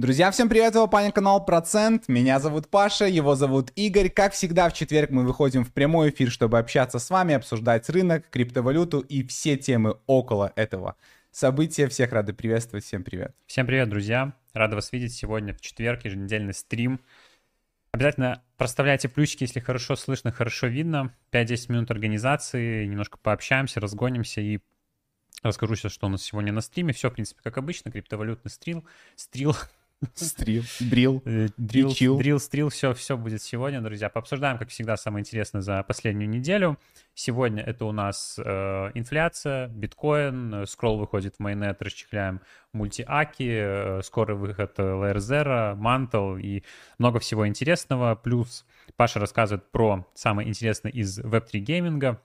Друзья, всем привет, это Паня канал Процент, меня зовут Паша, его зовут Игорь. Как всегда, в четверг мы выходим в прямой эфир, чтобы общаться с вами, обсуждать рынок, криптовалюту и все темы около этого события. Всех рады приветствовать, всем привет. Всем привет, друзья, рада вас видеть сегодня в четверг, еженедельный стрим. Обязательно проставляйте плюсики, если хорошо слышно, хорошо видно. 5-10 минут организации, немножко пообщаемся, разгонимся и расскажу сейчас, что у нас сегодня на стриме. Все, в принципе, как обычно, криптовалютный стрил, стрил, Стрил, брил, э, дрил, дрил, стрил, все, все будет сегодня, друзья. Пообсуждаем, как всегда, самое интересное за последнюю неделю. Сегодня это у нас э, инфляция, биткоин, э, скролл выходит в майнет, расчехляем мультиаки, э, скорый выход Layer Zero, Mantle и много всего интересного. Плюс Паша рассказывает про самое интересное из Web3 гейминга,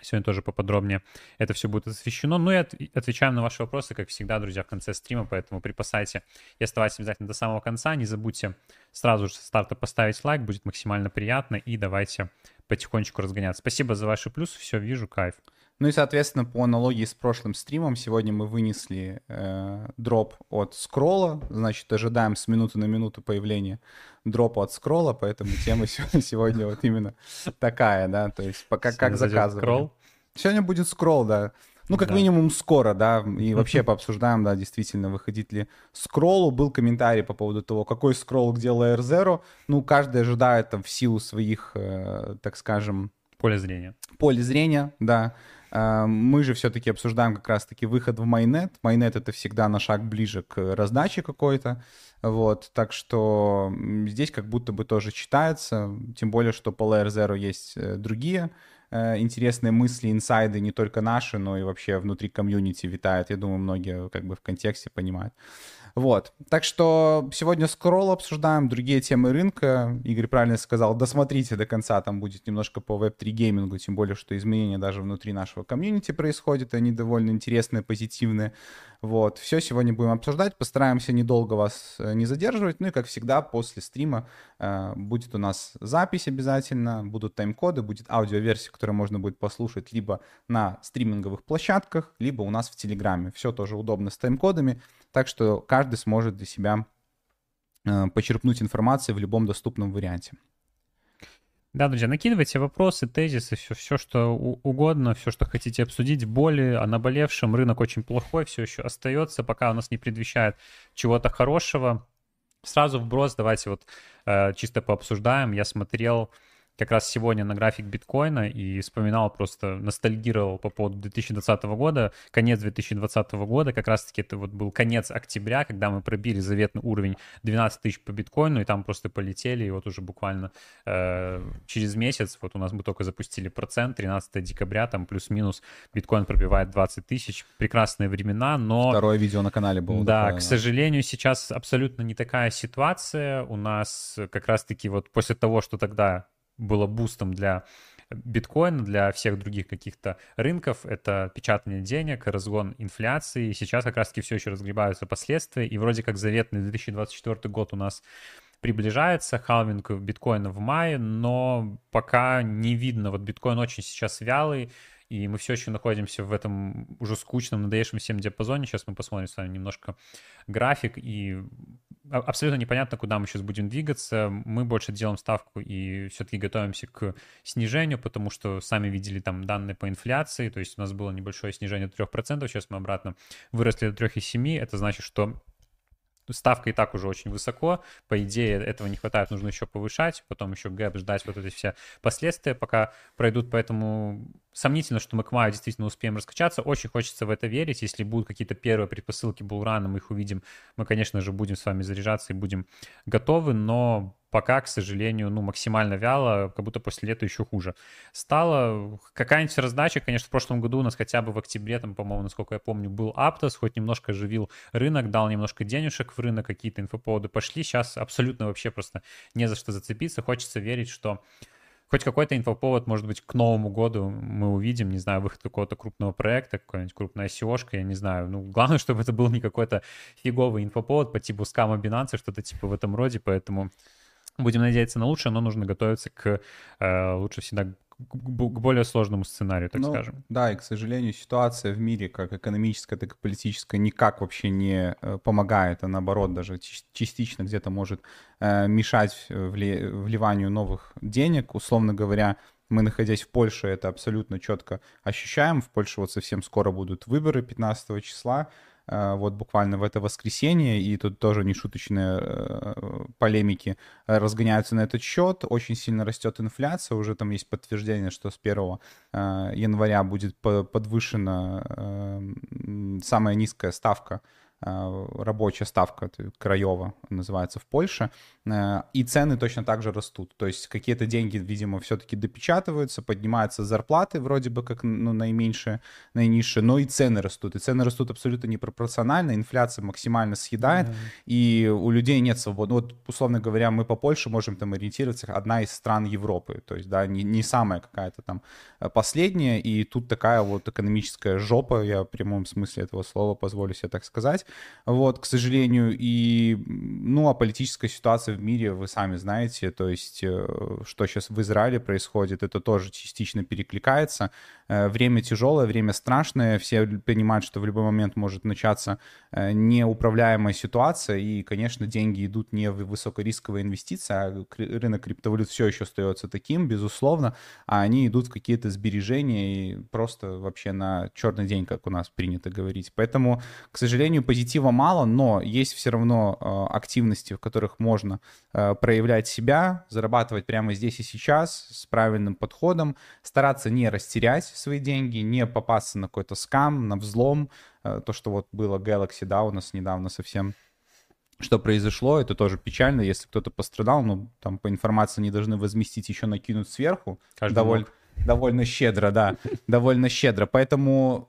Сегодня тоже поподробнее это все будет освещено. Ну и от, отвечаем на ваши вопросы, как всегда, друзья, в конце стрима, поэтому припасайте и оставайтесь обязательно до самого конца. Не забудьте сразу же с старта поставить лайк, будет максимально приятно, и давайте потихонечку разгоняться. Спасибо за ваши плюсы, все вижу, кайф. Ну и, соответственно, по аналогии с прошлым стримом, сегодня мы вынесли э, дроп от скролла, значит, ожидаем с минуты на минуту появления дропа от скролла, поэтому тема сегодня вот именно такая, да, то есть пока как заказывали. Сегодня будет скролл, да. Ну, как да. минимум, скоро, да, и вообще пообсуждаем, да, действительно, выходить ли скроллу. Был комментарий по поводу того, какой скролл, где Layer Zero. Ну, каждый ожидает там в силу своих, э, так скажем... Поле зрения. Поле зрения, да. Э, мы же все-таки обсуждаем как раз-таки выход в майнет. Майнет — это всегда на шаг ближе к раздаче какой-то. Вот, так что здесь как будто бы тоже читается, тем более, что по Layer Zero есть э, другие Э, интересные мысли, инсайды не только наши, но и вообще внутри комьюнити витают. Я думаю, многие как бы в контексте понимают. Вот. Так что сегодня Scroll обсуждаем, другие темы рынка. Игорь правильно сказал, досмотрите до конца, там будет немножко по Web3 геймингу, тем более, что изменения даже внутри нашего комьюнити происходят, они довольно интересные, позитивные. Вот. Все сегодня будем обсуждать, постараемся недолго вас э, не задерживать. Ну и, как всегда, после стрима э, будет у нас запись обязательно, будут тайм-коды, будет аудиоверсия, которую можно будет послушать либо на стриминговых площадках, либо у нас в Телеграме. Все тоже удобно с тайм-кодами. Так что каждый сможет для себя э, почерпнуть информацию в любом доступном варианте. Да, друзья, накидывайте вопросы, тезисы, все, все что угодно, все, что хотите обсудить. Боли о наболевшем, рынок очень плохой, все еще остается, пока у нас не предвещает чего-то хорошего. Сразу вброс, давайте вот э, чисто пообсуждаем. Я смотрел как раз сегодня на график биткоина и вспоминал, просто ностальгировал по поводу 2020 года, конец 2020 года, как раз-таки это вот был конец октября, когда мы пробили заветный уровень 12 тысяч по биткоину, и там просто полетели, и вот уже буквально э, через месяц, вот у нас мы только запустили процент, 13 декабря, там плюс-минус биткоин пробивает 20 тысяч, прекрасные времена, но... Второе видео на канале было. Да, такое, к сожалению, сейчас абсолютно не такая ситуация, у нас как раз-таки вот после того, что тогда было бустом для биткоина, для всех других каких-то рынков. Это печатание денег, разгон инфляции. Сейчас как раз-таки все еще разгребаются последствия. И вроде как заветный 2024 год у нас приближается, халвинг биткоина в мае, но пока не видно. Вот биткоин очень сейчас вялый, и мы все еще находимся в этом уже скучном, надоевшем всем диапазоне. Сейчас мы посмотрим с вами немножко график, и абсолютно непонятно, куда мы сейчас будем двигаться. Мы больше делаем ставку и все-таки готовимся к снижению, потому что сами видели там данные по инфляции, то есть у нас было небольшое снижение до 3%, сейчас мы обратно выросли до 3,7%, это значит, что ставка и так уже очень высоко, по идее этого не хватает, нужно еще повышать, потом еще гэп ждать вот эти все последствия, пока пройдут, поэтому сомнительно, что мы к маю действительно успеем раскачаться, очень хочется в это верить, если будут какие-то первые предпосылки булрана, мы их увидим, мы, конечно же, будем с вами заряжаться и будем готовы, но пока, к сожалению, ну, максимально вяло, как будто после лета еще хуже стало. Какая-нибудь раздача, конечно, в прошлом году у нас хотя бы в октябре, там, по-моему, насколько я помню, был Аптос, хоть немножко оживил рынок, дал немножко денежек в рынок, какие-то инфоповоды пошли. Сейчас абсолютно вообще просто не за что зацепиться. Хочется верить, что хоть какой-то инфоповод, может быть, к Новому году мы увидим, не знаю, выход какого-то крупного проекта, какой-нибудь крупная seo я не знаю. Ну, главное, чтобы это был не какой-то фиговый инфоповод по типу скама Binance, что-то типа в этом роде, поэтому Будем надеяться на лучшее, но нужно готовиться к э, лучше всегда к более сложному сценарию, так ну, скажем. Да, и, к сожалению, ситуация в мире, как экономическая, так и политическая, никак вообще не э, помогает, а наоборот даже частично где-то может э, мешать вли вливанию новых денег. Условно говоря, мы, находясь в Польше, это абсолютно четко ощущаем. В Польше вот совсем скоро будут выборы 15 числа. Э, вот буквально в это воскресенье, и тут тоже нешуточные э, полемики разгоняются на этот счет. Очень сильно растет инфляция, уже там есть подтверждение, что с 1 э, января будет подвышена самая низкая ставка Э, рабочая ставка краева называется в Польше, э, и цены точно так же растут. То есть какие-то деньги, видимо, все-таки допечатываются, поднимаются зарплаты вроде бы как ну, наименьшие, наинизшие, но и цены растут. И цены растут абсолютно непропорционально, инфляция максимально съедает, mm-hmm. и у людей нет свободы. Вот, условно говоря, мы по Польше можем там ориентироваться, одна из стран Европы, то есть, да, не, не самая какая-то там э, последняя, и тут такая вот экономическая жопа, я в прямом смысле этого слова позволю себе так сказать, вот, к сожалению, и, ну, а политическая ситуация в мире, вы сами знаете, то есть, э, что сейчас в Израиле происходит, это тоже частично перекликается, Э, время тяжелое, время страшное, все понимают, что в любой момент может начаться э, неуправляемая ситуация, и, конечно, деньги идут не в высокорисковые инвестиции, а рынок криптовалют все еще остается таким, безусловно, а они идут в какие-то сбережения и просто вообще на черный день, как у нас принято говорить. Поэтому, к сожалению, позитива мало, но есть все равно э, активности, в которых можно проявлять себя, зарабатывать прямо здесь и сейчас с правильным подходом, стараться не растерять свои деньги, не попасться на какой-то скам, на взлом. Э, то, что вот было Galaxy, да, у нас недавно совсем что произошло, это тоже печально, если кто-то пострадал, ну, там по информации не должны возместить, еще накинуть сверху. довольно, довольно щедро, да, довольно щедро. Поэтому,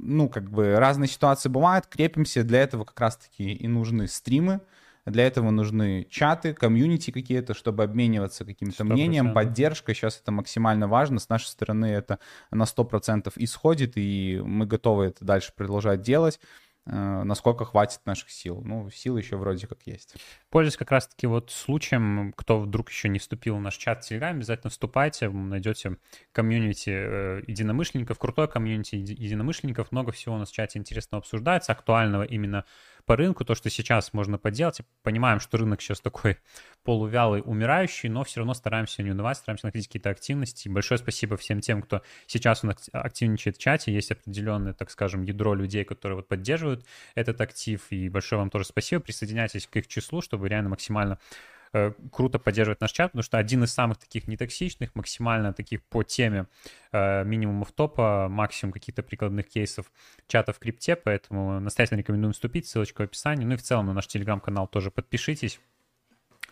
ну, как бы разные ситуации бывают, крепимся, для этого как раз-таки и нужны стримы, для этого нужны чаты, комьюнити какие-то, чтобы обмениваться каким-то мнением, поддержкой. Сейчас это максимально важно. С нашей стороны это на 100% исходит, и мы готовы это дальше продолжать делать насколько хватит наших сил. Ну, силы еще вроде как есть. Пользуясь как раз-таки вот случаем, кто вдруг еще не вступил в наш чат в Телеграме, обязательно вступайте, найдете комьюнити э, единомышленников, крутой комьюнити единомышленников, много всего у нас в чате интересного обсуждается, актуального именно по рынку, то, что сейчас можно поделать. Понимаем, что рынок сейчас такой полувялый, умирающий, но все равно стараемся не унывать, стараемся находить какие-то активности. Большое спасибо всем тем, кто сейчас у нас активничает в чате. Есть определенное, так скажем, ядро людей, которые вот поддерживают этот актив. И большое вам тоже спасибо. Присоединяйтесь к их числу, чтобы реально максимально Э, круто поддерживать наш чат, потому что один из самых таких нетоксичных, максимально таких по теме э, минимумов топа, максимум каких-то прикладных кейсов чата в крипте, поэтому настоятельно рекомендуем вступить, ссылочка в описании. Ну и в целом на наш телеграм-канал тоже подпишитесь.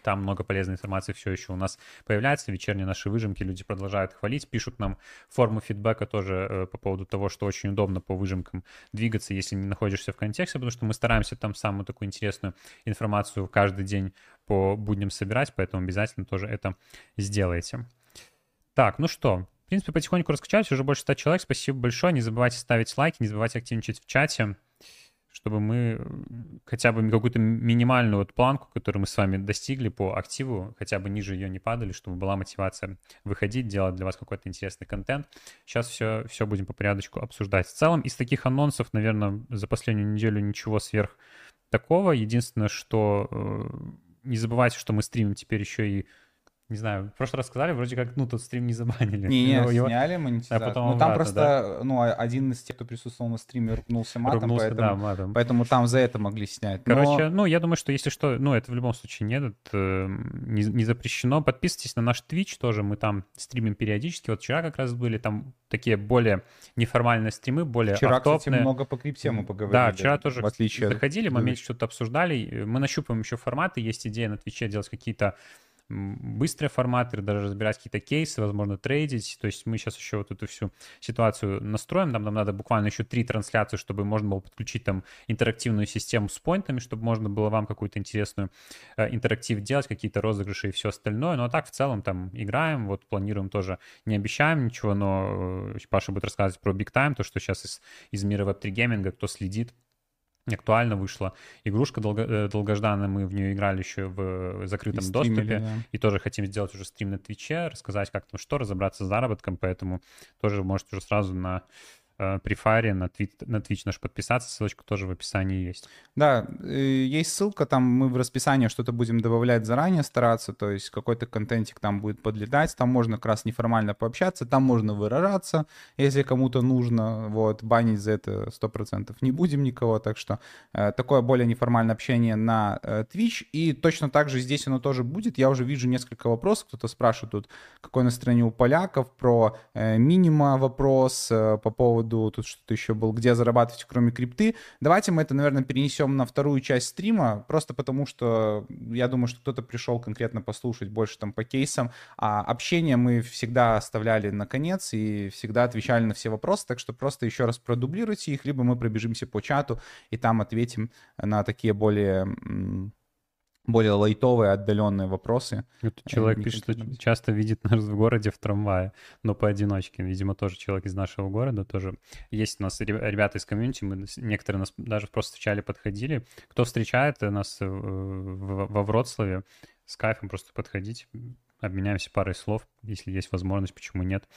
Там много полезной информации все еще у нас появляется. Вечерние наши выжимки люди продолжают хвалить, пишут нам форму фидбэка тоже э, по поводу того, что очень удобно по выжимкам двигаться, если не находишься в контексте, потому что мы стараемся там самую такую интересную информацию каждый день по будням собирать, поэтому обязательно тоже это сделайте. Так, ну что, в принципе, потихоньку раскачались, уже больше 100 человек. Спасибо большое. Не забывайте ставить лайки, не забывайте активничать в чате чтобы мы хотя бы какую-то минимальную вот планку, которую мы с вами достигли по активу, хотя бы ниже ее не падали, чтобы была мотивация выходить, делать для вас какой-то интересный контент. Сейчас все, все будем по порядочку обсуждать. В целом, из таких анонсов, наверное, за последнюю неделю ничего сверх такого. Единственное, что э, не забывайте, что мы стримим теперь еще и не знаю, в прошлый раз сказали, вроде как, ну, тут стрим не забанили. Не, не, его... сняли монетизацию. А потом ну, там обратно, просто, да? ну, один из тех, кто присутствовал на стриме, ругнулся матом, ругнулся, поэтому, да, матом. поэтому там за это могли снять. Короче, Но... ну, я думаю, что если что, ну, это в любом случае нет, это не, не запрещено. Подписывайтесь на наш Twitch тоже, мы там стримим периодически. Вот вчера как раз были там такие более неформальные стримы, более Вчера, автопные. кстати, много по крипте мы поговорили. Да, вчера тоже в отличие заходили, мы меньше что-то обсуждали. Мы нащупаем еще форматы, есть идея на Твиче делать какие-то быстрые форматы, даже разбирать какие-то кейсы, возможно, трейдить. То есть мы сейчас еще вот эту всю ситуацию настроим. Нам, нам надо буквально еще три трансляции, чтобы можно было подключить там интерактивную систему с поинтами, чтобы можно было вам какую-то интересную э, интерактив делать, какие-то розыгрыши и все остальное. Ну а так в целом там играем, вот планируем тоже, не обещаем ничего, но э, Паша будет рассказывать про Big Time, то, что сейчас из, из мира веб-3 гейминга, кто следит, актуально вышла игрушка долго, э, долгожданная, мы в нее играли еще в закрытом и доступе, да. и тоже хотим сделать уже стрим на Твиче, рассказать как там что, разобраться с заработком, поэтому тоже можете уже сразу на при фаре на, твит, на Twitch наш подписаться, ссылочка тоже в описании есть. Да, есть ссылка, там мы в расписании что-то будем добавлять заранее, стараться, то есть какой-то контентик там будет подлетать, там можно как раз неформально пообщаться, там можно выражаться, если кому-то нужно, вот, банить за это 100% не будем никого, так что э, такое более неформальное общение на э, Twitch, и точно так же здесь оно тоже будет, я уже вижу несколько вопросов, кто-то спрашивает тут, какое настроение у поляков, про э, минима вопрос э, по поводу поводу, тут что-то еще был, где зарабатывать, кроме крипты. Давайте мы это, наверное, перенесем на вторую часть стрима, просто потому что я думаю, что кто-то пришел конкретно послушать больше там по кейсам, а общение мы всегда оставляли на конец и всегда отвечали на все вопросы, так что просто еще раз продублируйте их, либо мы пробежимся по чату и там ответим на такие более более лайтовые, отдаленные вопросы. Это человек пишет, что часто видит нас в городе в трамвае, но поодиночке. Видимо, тоже человек из нашего города. Тоже есть у нас ребята из комьюнити, мы некоторые нас даже просто встречали, подходили. Кто встречает нас э, во Вроцлаве, с кайфом просто подходить, обменяемся парой слов, если есть возможность, почему нет.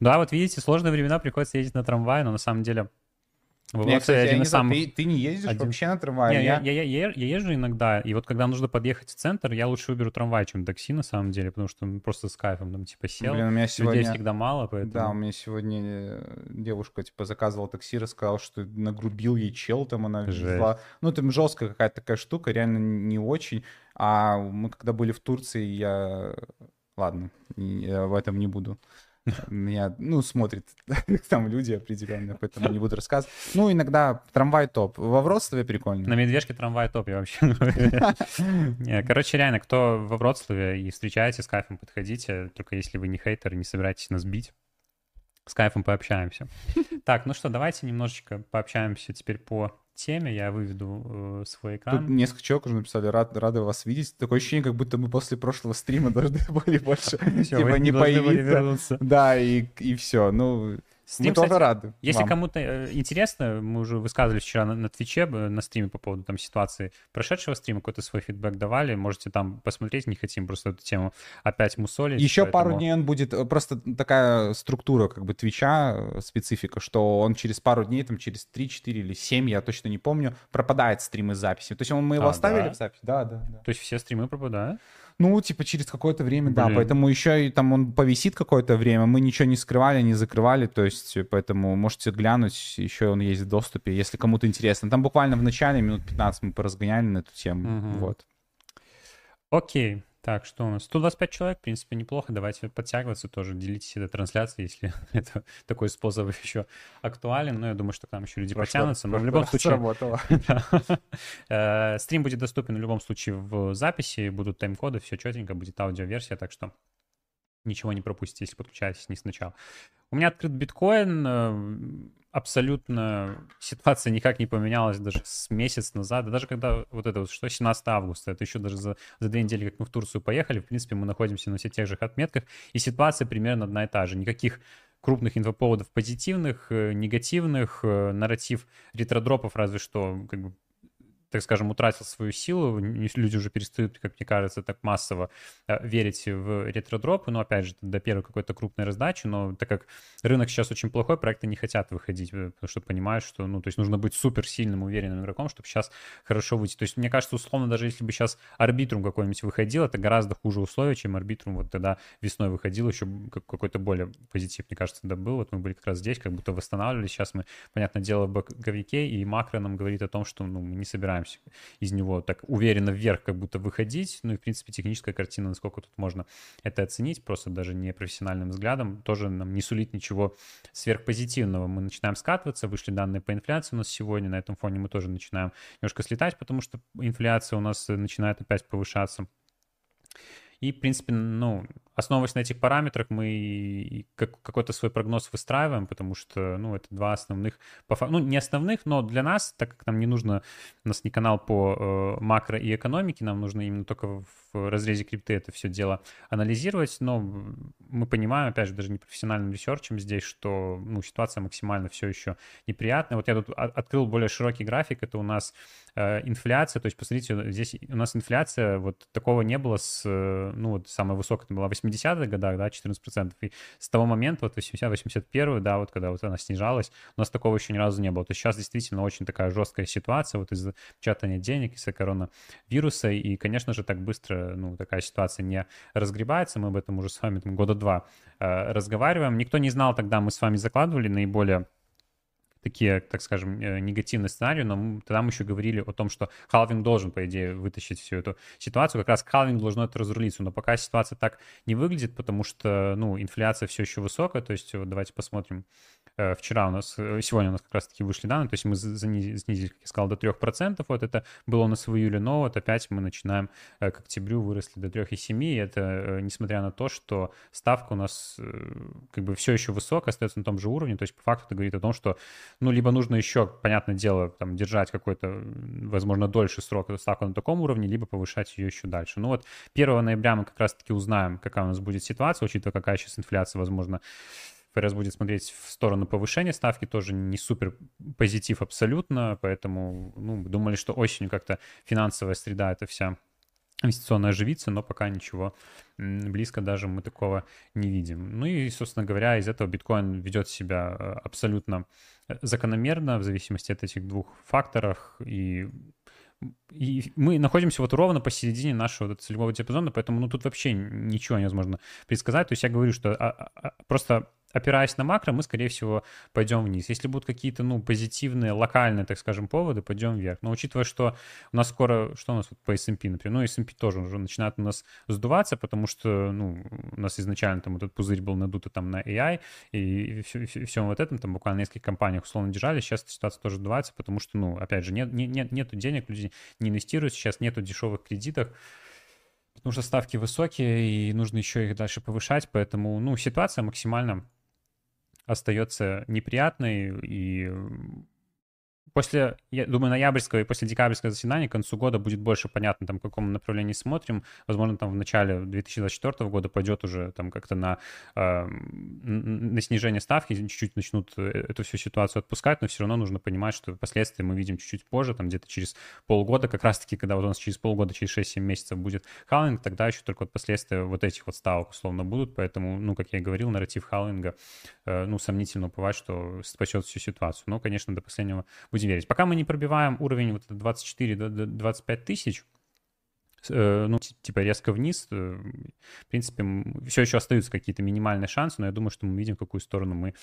Да, вот видите, сложные времена, приходится ездить на трамвае, но на самом деле в я, кстати, один не самых... ты, ты не ездишь один... вообще на трамвае? Не, я... Я, я, я, я езжу иногда, и вот когда нужно подъехать в центр, я лучше выберу трамвай, чем такси на самом деле, потому что просто с кайфом там типа сел. Блин, у меня сегодня... Людей всегда мало, поэтому... Да, у меня сегодня э, девушка типа заказывала такси, рассказала, что нагрубил ей чел, там она везла. Ну, там жесткая какая-то такая штука, реально не очень. А мы когда были в Турции, я... Ладно, я в этом не буду меня, ну, смотрят там люди определенно, поэтому не буду рассказывать. Ну, иногда трамвай топ. Во Вроцлаве прикольно. На Медвежке трамвай топ, я вообще Короче, реально, кто во Вроцлаве и встречаете, с кайфом подходите, только если вы не хейтер, не собираетесь нас бить, с кайфом пообщаемся. Так, ну что, давайте немножечко пообщаемся теперь по теме, я выведу э, свой экран. Тут несколько человек уже написали, рад, рады вас видеть. Такое ощущение, как будто мы после прошлого стрима должны были больше типа не появиться. Да, и, и все. Ну, Стрим, мы тоже рады. Если кому-то э, интересно, мы уже высказывались вчера на, на Твиче, на стриме по поводу там ситуации прошедшего стрима, какой-то свой фидбэк давали, можете там посмотреть, не хотим просто эту тему опять мусолить. Еще поэтому... пару дней он будет, э, просто такая структура как бы Твича, э, специфика, что он через пару дней, там через 3, 4 или 7, я точно не помню, пропадает стрим из записи. То есть мы его а, оставили да? в запись? Да, да, да. То есть все стримы пропадают? Ну, типа через какое-то время, Блин. да. Поэтому еще и там он повисит какое-то время. Мы ничего не скрывали, не закрывали. То есть, поэтому можете глянуть. Еще он есть в доступе, если кому-то интересно. Там буквально в начале минут 15 мы поразгоняли на эту тему. Угу. Вот. Окей. Так, что у нас? 125 человек, в принципе, неплохо. Давайте подтягиваться тоже. Делитесь этой трансляцией, если это такой способ еще актуален. Но я думаю, что к нам еще люди Прошло, потянутся. Но в любом случае... Э, стрим будет доступен в любом случае в записи. Будут тайм-коды, все четенько, будет аудиоверсия. Так что ничего не пропустите, если подключаетесь не сначала. У меня открыт биткоин. Э, абсолютно ситуация никак не поменялась даже с месяц назад. даже когда вот это вот, что 17 августа, это еще даже за, за две недели, как мы в Турцию поехали, в принципе, мы находимся на всех тех же отметках, и ситуация примерно одна и та же. Никаких крупных инфоповодов позитивных, э, негативных, э, нарратив ретродропов разве что как бы так скажем, утратил свою силу, люди уже перестают, как мне кажется, так массово э, верить в ретродропы, но, опять же, до первой какой-то крупной раздачи, но так как рынок сейчас очень плохой, проекты не хотят выходить, э, потому что понимают, что, ну, то есть нужно быть супер сильным, уверенным игроком, чтобы сейчас хорошо выйти. То есть, мне кажется, условно, даже если бы сейчас арбитрум какой-нибудь выходил, это гораздо хуже условия, чем арбитрум вот тогда весной выходил, еще какой-то более позитив, мне кажется, тогда был. Вот мы были как раз здесь, как будто восстанавливались. Сейчас мы, понятное дело, в боковике, и макро нам говорит о том, что ну, мы не собираемся стараемся из него так уверенно вверх как будто выходить. Ну и, в принципе, техническая картина, насколько тут можно это оценить, просто даже не профессиональным взглядом, тоже нам не сулит ничего сверхпозитивного. Мы начинаем скатываться, вышли данные по инфляции у нас сегодня, на этом фоне мы тоже начинаем немножко слетать, потому что инфляция у нас начинает опять повышаться. И, в принципе, ну, основываясь на этих параметрах, мы какой-то свой прогноз выстраиваем, потому что, ну, это два основных, ну, не основных, но для нас, так как нам не нужно, у нас не канал по э, макро и экономике, нам нужно именно только в разрезе крипты это все дело анализировать, но мы понимаем, опять же, даже не профессиональным ресерчем здесь, что, ну, ситуация максимально все еще неприятная. Вот я тут открыл более широкий график, это у нас э, инфляция, то есть, посмотрите, здесь у нас инфляция, вот такого не было с, э, ну, вот самая высокая была в 80-х годах, да, 14%, и с того момента, вот 80-81, да, вот когда вот она снижалась, у нас такого еще ни разу не было. То есть сейчас действительно очень такая жесткая ситуация вот из-за печатания денег, из-за коронавируса, и, конечно же, так быстро, ну, такая ситуация не разгребается, мы об этом уже с вами там, года два э, разговариваем. Никто не знал тогда, мы с вами закладывали наиболее такие, так скажем, э, негативные сценарии, но тогда мы еще говорили о том, что халвинг должен, по идее, вытащить всю эту ситуацию. Как раз халвинг должно это разрулиться, но пока ситуация так не выглядит, потому что, ну, инфляция все еще высокая, то есть вот давайте посмотрим, вчера у нас, э, сегодня у нас как раз-таки вышли данные, то есть мы снизили, как я сказал, до 3%, вот это было у нас в июле, но вот опять мы начинаем э, к октябрю выросли до 3,7%, и это несмотря на то, что ставка у нас как бы все еще высокая, остается на том же уровне, то есть по факту это говорит о том, что, ну, либо нужно еще, понятное дело, там, держать какой-то, возможно, дольше срок ставку на таком уровне, либо повышать ее еще дальше. Ну вот 1 ноября мы как раз-таки узнаем, какая у нас будет ситуация, учитывая, какая сейчас инфляция, возможно, ФРС будет смотреть в сторону повышения ставки, тоже не супер позитив абсолютно, поэтому ну, думали, что осенью как-то финансовая среда это вся инвестиционно оживится, но пока ничего близко даже мы такого не видим. Ну и, собственно говоря, из этого биткоин ведет себя э, абсолютно э, закономерно в зависимости от этих двух факторов, и и мы находимся вот ровно посередине нашего целевого диапазона, поэтому ну, тут вообще ничего невозможно предсказать. То есть я говорю, что а, а, а просто опираясь на макро, мы, скорее всего, пойдем вниз. Если будут какие-то, ну, позитивные, локальные, так скажем, поводы, пойдем вверх. Но учитывая, что у нас скоро, что у нас вот по S&P, например, ну, S&P тоже уже начинает у нас сдуваться, потому что, ну, у нас изначально там этот пузырь был надут там на AI, и все, все, вот этом, там буквально несколько компаниях условно держали, сейчас ситуация тоже сдувается, потому что, ну, опять же, нет, нет, нету денег, люди не инвестируют, сейчас нету дешевых кредитов, потому что ставки высокие, и нужно еще их дальше повышать, поэтому, ну, ситуация максимально остается неприятной, и после, я думаю, ноябрьского и после декабрьского заседания к концу года будет больше понятно, там, в каком направлении смотрим. Возможно, там в начале 2024 года пойдет уже там как-то на, э, на снижение ставки, чуть-чуть начнут э, эту всю ситуацию отпускать, но все равно нужно понимать, что последствия мы видим чуть-чуть позже, там где-то через полгода, как раз-таки, когда вот у нас через полгода, через 6-7 месяцев будет халвинг, тогда еще только вот последствия вот этих вот ставок условно будут, поэтому, ну, как я и говорил, нарратив халвинга, э, ну, сомнительно уповать, что спасет всю ситуацию. Но, конечно, до последнего будет будем верить. Пока мы не пробиваем уровень вот 24-25 тысяч, э, ну, типа резко вниз, э, в принципе, все еще остаются какие-то минимальные шансы, но я думаю, что мы видим, в какую сторону мы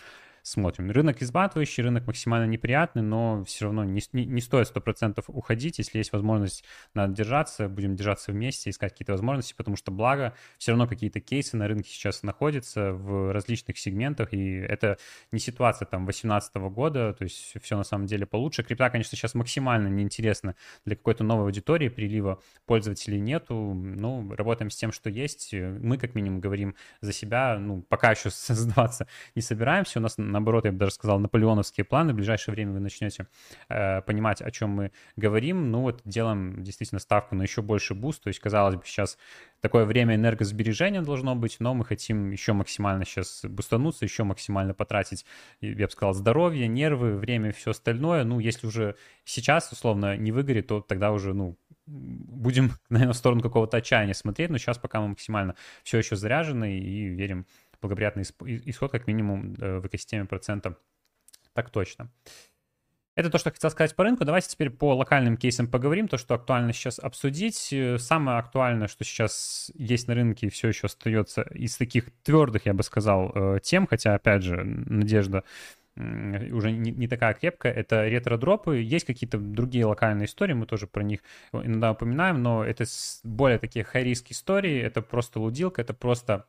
смотрим. Рынок изматывающий, рынок максимально неприятный, но все равно не, не, не стоит 100% уходить. Если есть возможность, надо держаться, будем держаться вместе, искать какие-то возможности, потому что благо все равно какие-то кейсы на рынке сейчас находятся в различных сегментах, и это не ситуация там 2018 года, то есть все на самом деле получше. Крипта, конечно, сейчас максимально неинтересна для какой-то новой аудитории, прилива пользователей нету, ну, работаем с тем, что есть. Мы, как минимум, говорим за себя, ну, пока еще сдаваться не собираемся, у нас наоборот, я бы даже сказал, наполеоновские планы. В ближайшее время вы начнете э, понимать, о чем мы говорим. Ну вот делаем действительно ставку на еще больше boost. То есть, казалось бы, сейчас такое время энергосбережения должно быть, но мы хотим еще максимально сейчас бустануться, еще максимально потратить, я бы сказал, здоровье, нервы, время, все остальное. Ну, если уже сейчас, условно, не выгорит, то тогда уже, ну, будем, наверное, в сторону какого-то отчаяния смотреть, но сейчас пока мы максимально все еще заряжены и верим благоприятный исход как минимум э, в экосистеме процента. Так точно. Это то, что хотел сказать по рынку. Давайте теперь по локальным кейсам поговорим. То, что актуально сейчас обсудить. Э, самое актуальное, что сейчас есть на рынке и все еще остается из таких твердых, я бы сказал, э, тем, хотя, опять же, надежда уже не, не такая крепкая, это ретро-дропы. Есть какие-то другие локальные истории, мы тоже про них иногда упоминаем, но это более такие high-risk истории, это просто лудилка, это просто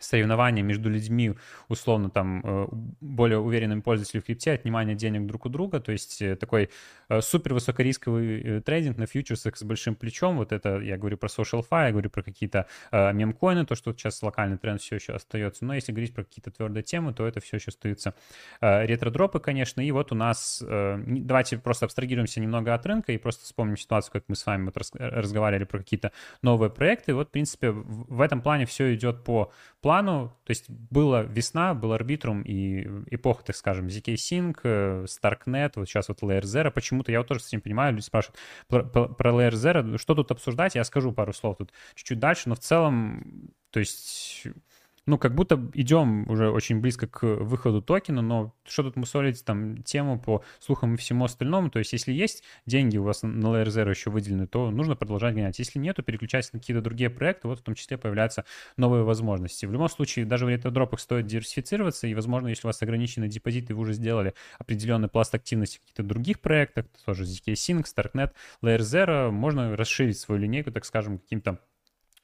соревнования между людьми, условно, там, э, более уверенными пользователями в крипте, отнимание денег друг у друга, то есть э, такой э, супер высокорисковый трейдинг на фьючерсах с большим плечом, вот это я говорю про social fi, я говорю про какие-то мемкоины, то, что сейчас локальный тренд все еще остается, но если говорить про какие-то твердые темы, то это все еще остаются ретро-дропы, конечно, и вот у нас, давайте просто абстрагируемся немного от рынка и просто вспомним ситуацию, как мы с вами вот разговаривали про какие-то новые проекты, вот, в принципе, в этом плане все идет по плану, то есть была весна, был арбитрум и эпоха, так скажем, ZK Sync, Starknet, вот сейчас вот Layer Zero. Почему-то я вот тоже с этим понимаю, люди спрашивают про, про Layer Zero, что тут обсуждать, я скажу пару слов тут чуть-чуть дальше, но в целом, то есть ну, как будто идем уже очень близко к выходу токена, но что тут мусолить там тему по слухам и всему остальному, то есть если есть деньги у вас на Layer Zero еще выделены, то нужно продолжать гонять. Если нет, то переключайтесь на какие-то другие проекты, вот в том числе появляются новые возможности. В любом случае, даже в ретро-дропах стоит диверсифицироваться, и, возможно, если у вас ограниченный депозит, и вы уже сделали определенный пласт активности в каких-то других проектах, тоже ZK Sync, Starknet, Layer Zero, можно расширить свою линейку, так скажем, каким-то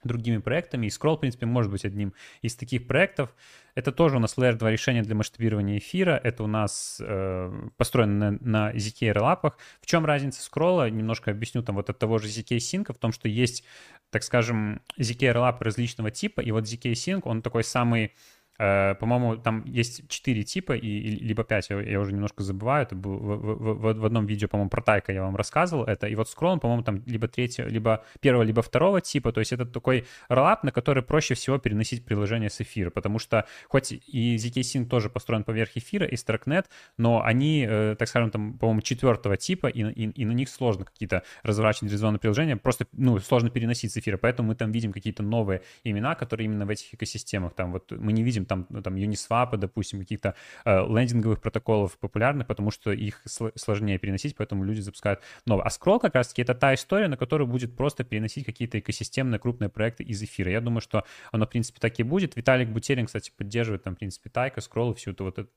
другими проектами. И Scroll, в принципе, может быть одним из таких проектов. Это тоже у нас Layer 2 решение для масштабирования эфира. Это у нас э, построено на, на ZK релапах. В чем разница скролла? Немножко объясню там вот от того же ZK Sync, в том, что есть, так скажем, ZK релапы различного типа, и вот ZK Sync, он такой самый по-моему, там есть четыре типа, и, либо пять, я, я уже немножко забываю, это был в, в, в, одном видео, по-моему, про Тайка я вам рассказывал это, и вот скролл, по-моему, там либо третьего, либо первого, либо второго типа, то есть это такой роллап, на который проще всего переносить приложение с эфира, потому что хоть и ZK Sync тоже построен поверх эфира, и Starknet, но они, э, так скажем, там, по-моему, четвертого типа, и, и, и на них сложно какие-то разворачивать резонные приложения, просто, ну, сложно переносить с эфира, поэтому мы там видим какие-то новые имена, которые именно в этих экосистемах, там, вот мы не видим там, ну, там Uniswap, допустим, каких-то э, лендинговых протоколов популярных, потому что их сложнее переносить, поэтому люди запускают новые. А Scroll как раз-таки это та история, на которую будет просто переносить какие-то экосистемные крупные проекты из эфира. Я думаю, что оно, в принципе, так и будет. Виталик Бутерин, кстати, поддерживает там, в принципе, Тайка, Scroll и всю эту вот эту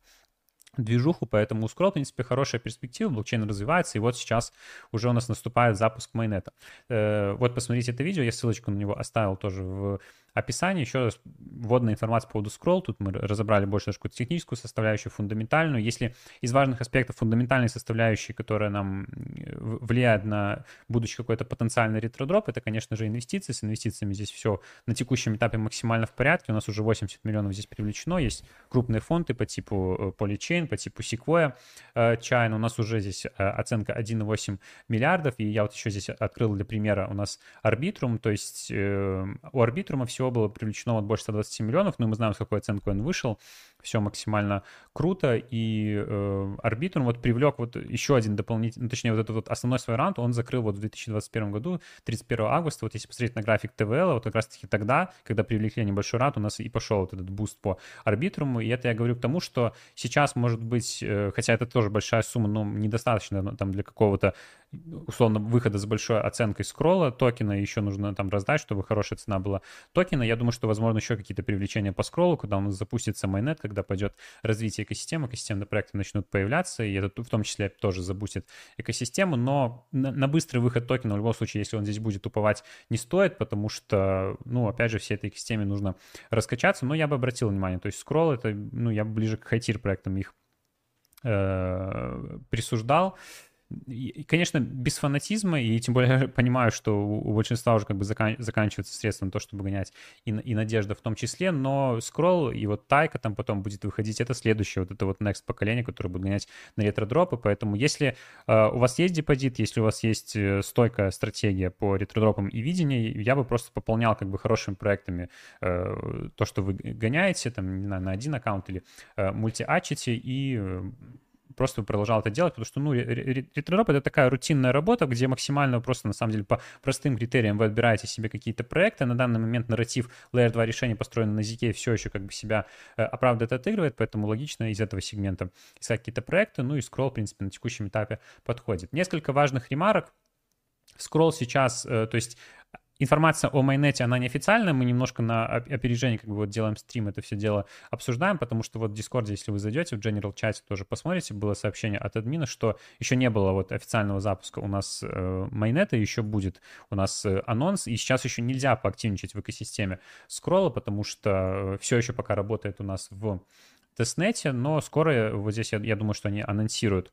движуху, поэтому у Scroll, в принципе, хорошая перспектива, блокчейн развивается, и вот сейчас уже у нас наступает запуск майнета. Э, вот посмотрите это видео, я ссылочку на него оставил тоже в описании. Еще раз вводная информация по поводу Scroll, тут мы разобрали больше даже какую-то техническую составляющую, фундаментальную. Если из важных аспектов фундаментальной составляющей, которая нам влияет на будущий какой-то потенциальный ретродроп, это, конечно же, инвестиции. С инвестициями здесь все на текущем этапе максимально в порядке. У нас уже 80 миллионов здесь привлечено. Есть крупные фонды по типу э, Polychain, по типу Sequoia China. У нас уже здесь э, оценка 1,8 миллиардов. И я вот еще здесь открыл для примера у нас Arbitrum. То есть э, у Arbitrum всего было привлечено вот больше 120 миллионов. Но мы знаем, с какой оценкой он вышел все максимально круто, и э, вот привлек вот еще один дополнительный, ну, точнее, вот этот вот основной свой раунд он закрыл вот в 2021 году, 31 августа, вот если посмотреть на график TVL, вот как раз-таки тогда, когда привлекли небольшой раунд, у нас и пошел вот этот boost по Arbitrum, и это я говорю к тому, что сейчас, может быть, э, хотя это тоже большая сумма, но недостаточно ну, там для какого-то условно выхода с большой оценкой скролла токена, еще нужно там раздать, чтобы хорошая цена была токена. Я думаю, что, возможно, еще какие-то привлечения по скроллу, когда нас запустится майнет, когда пойдет развитие экосистемы, экосистемные проекты начнут появляться, и это в том числе тоже забустит экосистему, но на, на быстрый выход токена в любом случае, если он здесь будет уповать, не стоит, потому что, ну, опять же, всей этой экосистеме нужно раскачаться, но я бы обратил внимание, то есть скролл это, ну, я ближе к хайтир проектам их э, присуждал, и, конечно, без фанатизма, и тем более понимаю, что у, большинства уже как бы закан, заканчиваются средства на то, чтобы гонять, и, и надежда в том числе, но скролл и вот тайка там потом будет выходить, это следующее, вот это вот next поколение, которое будет гонять на ретро-дропы, поэтому если э, у вас есть депозит, если у вас есть э, стойкая стратегия по ретро-дропам и видению, я бы просто пополнял как бы хорошими проектами э, то, что вы гоняете, там, не знаю, на один аккаунт или э, мультиачите, и э, просто продолжал это делать, потому что, ну, ретро это такая рутинная работа, где максимально просто, на самом деле, по простым критериям вы отбираете себе какие-то проекты. На данный момент нарратив Layer 2 решения, построенный на ZK, все еще как бы себя э, оправдывает, отыгрывает, поэтому логично из этого сегмента искать какие-то проекты, ну и скролл, в принципе, на текущем этапе подходит. Несколько важных ремарок. Скролл сейчас, э, то есть информация о майонете, она неофициальная, мы немножко на опережение как бы вот делаем стрим, это все дело обсуждаем, потому что вот в Discord, если вы зайдете в General чате, тоже посмотрите, было сообщение от админа, что еще не было вот официального запуска у нас э, майонета, еще будет у нас э, анонс, и сейчас еще нельзя поактивничать в экосистеме скролла, потому что э, все еще пока работает у нас в тестнете, но скоро вот здесь я, я думаю, что они анонсируют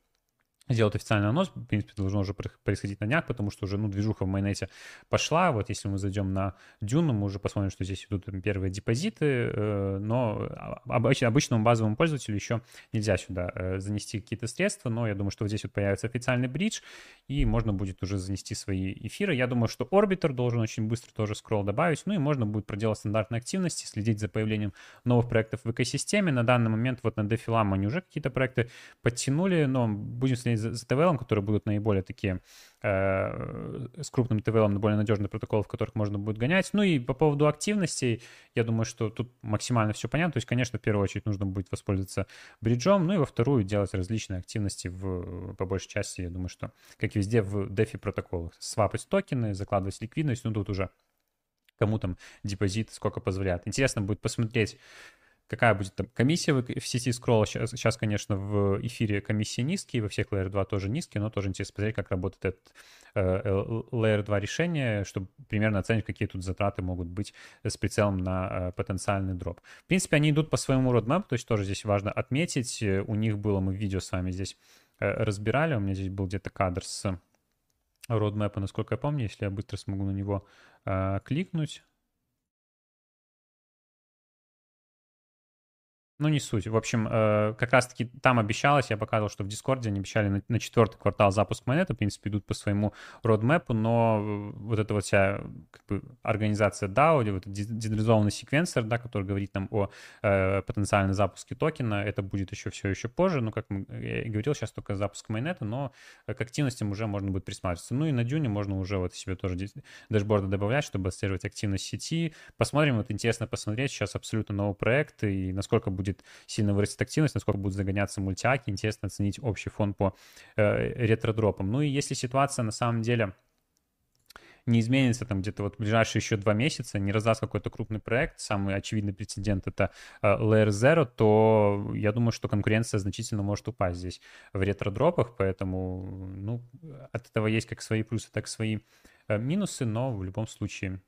сделать официальный анонс, в принципе, должно уже происходить на днях, потому что уже, ну, движуха в майонете пошла, вот если мы зайдем на Дюну, мы уже посмотрим, что здесь идут первые депозиты, э, но обыч, обычному базовому пользователю еще нельзя сюда э, занести какие-то средства, но я думаю, что вот здесь вот появится официальный бридж, и можно будет уже занести свои эфиры. Я думаю, что Orbiter должен очень быстро тоже скролл добавить, ну и можно будет проделать стандартные активности, следить за появлением новых проектов в экосистеме. На данный момент вот на DeFi они уже какие-то проекты подтянули, но будем следить за, за TVL, которые будут наиболее такие э, с крупным TVL, наиболее надежный протокол, в которых можно будет гонять. Ну и по поводу активностей, я думаю, что тут максимально все понятно. То есть, конечно, в первую очередь нужно будет воспользоваться бриджом, ну и во вторую делать различные активности в, по большей части, я думаю, что, как везде в DeFi протоколах. Свапать токены, закладывать ликвидность, ну тут уже кому там депозит сколько позволяет. Интересно будет посмотреть, какая будет там комиссия в, сети скролла. Сейчас, сейчас, конечно, в эфире комиссии низкие, во всех Layer 2 тоже низкие, но тоже интересно посмотреть, как работает это э, Layer 2 решение, чтобы примерно оценить, какие тут затраты могут быть с прицелом на э, потенциальный дроп. В принципе, они идут по своему roadmap, то есть тоже здесь важно отметить. У них было, мы видео с вами здесь э, разбирали, у меня здесь был где-то кадр с roadmap, насколько я помню, если я быстро смогу на него э, кликнуть. Ну, не суть. В общем, э, как раз-таки там обещалось, я показывал, что в Дискорде они обещали на, четвертый квартал запуск монеты, в принципе, идут по своему родмэпу, но э, вот эта вот вся как бы, организация DAO, вот децентрализованный секвенсор, да, который говорит нам о э, потенциальном запуске токена, это будет еще все еще позже, ну, как я и говорил, сейчас только запуск майонета, но к активностям уже можно будет присматриваться. Ну, и на Дюне можно уже вот себе тоже дашборды добавлять, чтобы отслеживать активность сети. Посмотрим, вот интересно посмотреть, сейчас абсолютно новый проект, и насколько будет будет сильно вырастет активность, насколько будут загоняться мультяки, интересно оценить общий фон по э, ретро-дропам. Ну и если ситуация на самом деле не изменится там где-то вот в ближайшие еще два месяца, не раздаст какой-то крупный проект, самый очевидный прецедент это э, Layer Zero, то я думаю, что конкуренция значительно может упасть здесь в ретро-дропах, поэтому ну, от этого есть как свои плюсы, так и свои э, минусы, но в любом случае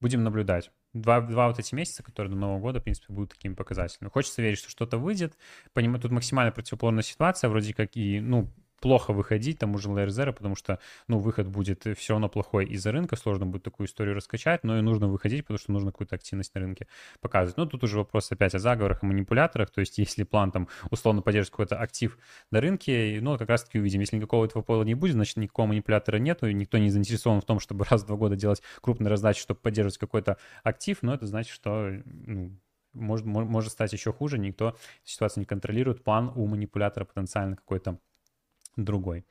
будем наблюдать два, два вот эти месяца, которые до Нового года, в принципе, будут такими показательными. Хочется верить, что что-то выйдет. Поним... Тут максимально противоположная ситуация, вроде как и, ну, плохо выходить тому же Layer потому что, ну, выход будет все равно плохой из-за рынка, сложно будет такую историю раскачать, но и нужно выходить, потому что нужно какую-то активность на рынке показывать. Ну, тут уже вопрос опять о заговорах и манипуляторах, то есть если план там условно поддерживать какой-то актив на рынке, ну, как раз-таки увидим, если никакого этого пола не будет, значит, никакого манипулятора нету, и никто не заинтересован в том, чтобы раз в два года делать крупные раздачи, чтобы поддерживать какой-то актив, но это значит, что ну, может, может стать еще хуже, никто ситуацию не контролирует, план у манипулятора потенциально какой-то другой.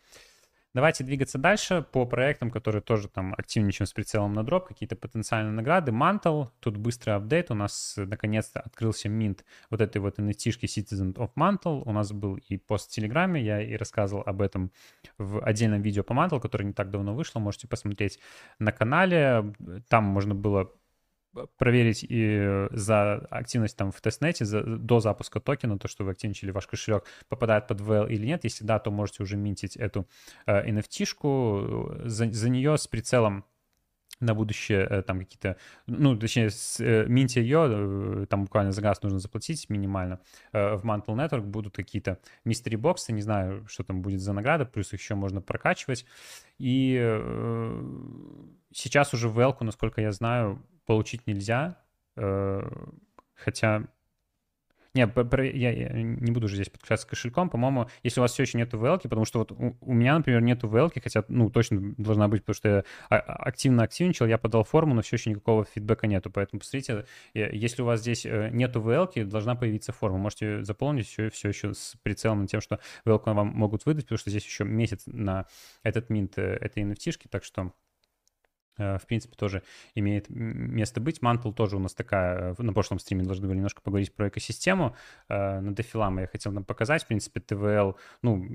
Давайте двигаться дальше по проектам, которые тоже там активничаем с прицелом на дроп, какие-то потенциальные награды. Mantle, тут быстрый апдейт, у нас наконец-то открылся минт вот этой вот nft Citizen of Mantle. У нас был и пост в Телеграме, я и рассказывал об этом в отдельном видео по Mantle, которое не так давно вышло, можете посмотреть на канале. Там можно было проверить и за активность там в тестнете за, до запуска токена, то, что вы активничали ваш кошелек, попадает под VL или нет. Если да, то можете уже минтить эту э, NFT-шку. За, за нее с прицелом на будущее э, там какие-то, ну, точнее, с, э, минти ее, э, там буквально за газ нужно заплатить минимально. Э, в Mantle Network будут какие-то мистери боксы, не знаю, что там будет за награда, плюс их еще можно прокачивать. И э, сейчас уже Велку, насколько я знаю, получить нельзя, э, хотя... Не, я, не буду уже здесь подключаться с кошельком. По-моему, если у вас все еще нету VL, потому что вот у, меня, например, нету VL, хотя, ну, точно должна быть, потому что я а, активно активничал, я подал форму, но все еще никакого фидбэка нету. Поэтому, посмотрите, если у вас здесь э, нету VL, должна появиться форма. Можете заполнить все, все еще с прицелом на тем, что VL вам могут выдать, потому что здесь еще месяц на этот минт э, этой NFT, так что в принципе, тоже имеет место быть. Mantle тоже у нас такая, э, на прошлом стриме должны были немножко поговорить про экосистему. Э, на Дефилама я хотел нам показать. В принципе, ТВЛ, ну,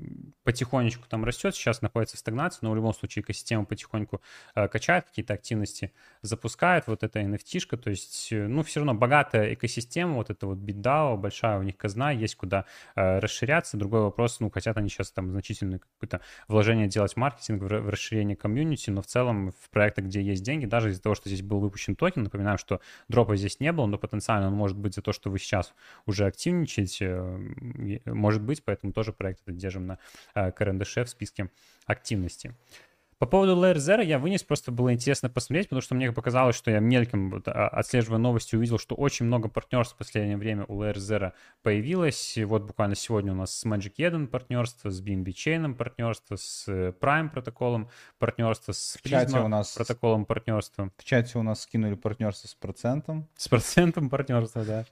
потихонечку там растет, сейчас находится в стагнации, но в любом случае экосистема потихоньку качает, какие-то активности запускает. Вот эта nft то есть, ну, все равно богатая экосистема, вот это вот BitDAO, большая у них казна, есть куда расширяться. Другой вопрос, ну, хотят они сейчас там значительное какое-то вложение делать в маркетинг, в расширение комьюнити, но в целом в проектах, где есть деньги, даже из-за того, что здесь был выпущен токен, напоминаю, что дропа здесь не было, но потенциально он может быть за то, что вы сейчас уже активничаете, может быть, поэтому тоже проект это держим на э, КРНДШ в списке активности. По поводу Layer Zero я вынес, просто было интересно посмотреть, потому что мне показалось, что я мельком, а, отслеживая новости, увидел, что очень много партнерств в последнее время у Layer Zero появилось. И вот буквально сегодня у нас с Magic Eden партнерство, с BNB Chain партнерство, с э, Prime протоколом партнерство, с Prisma у нас протоколом партнерства. В чате у нас скинули партнерство с процентом. С процентом партнерства, да.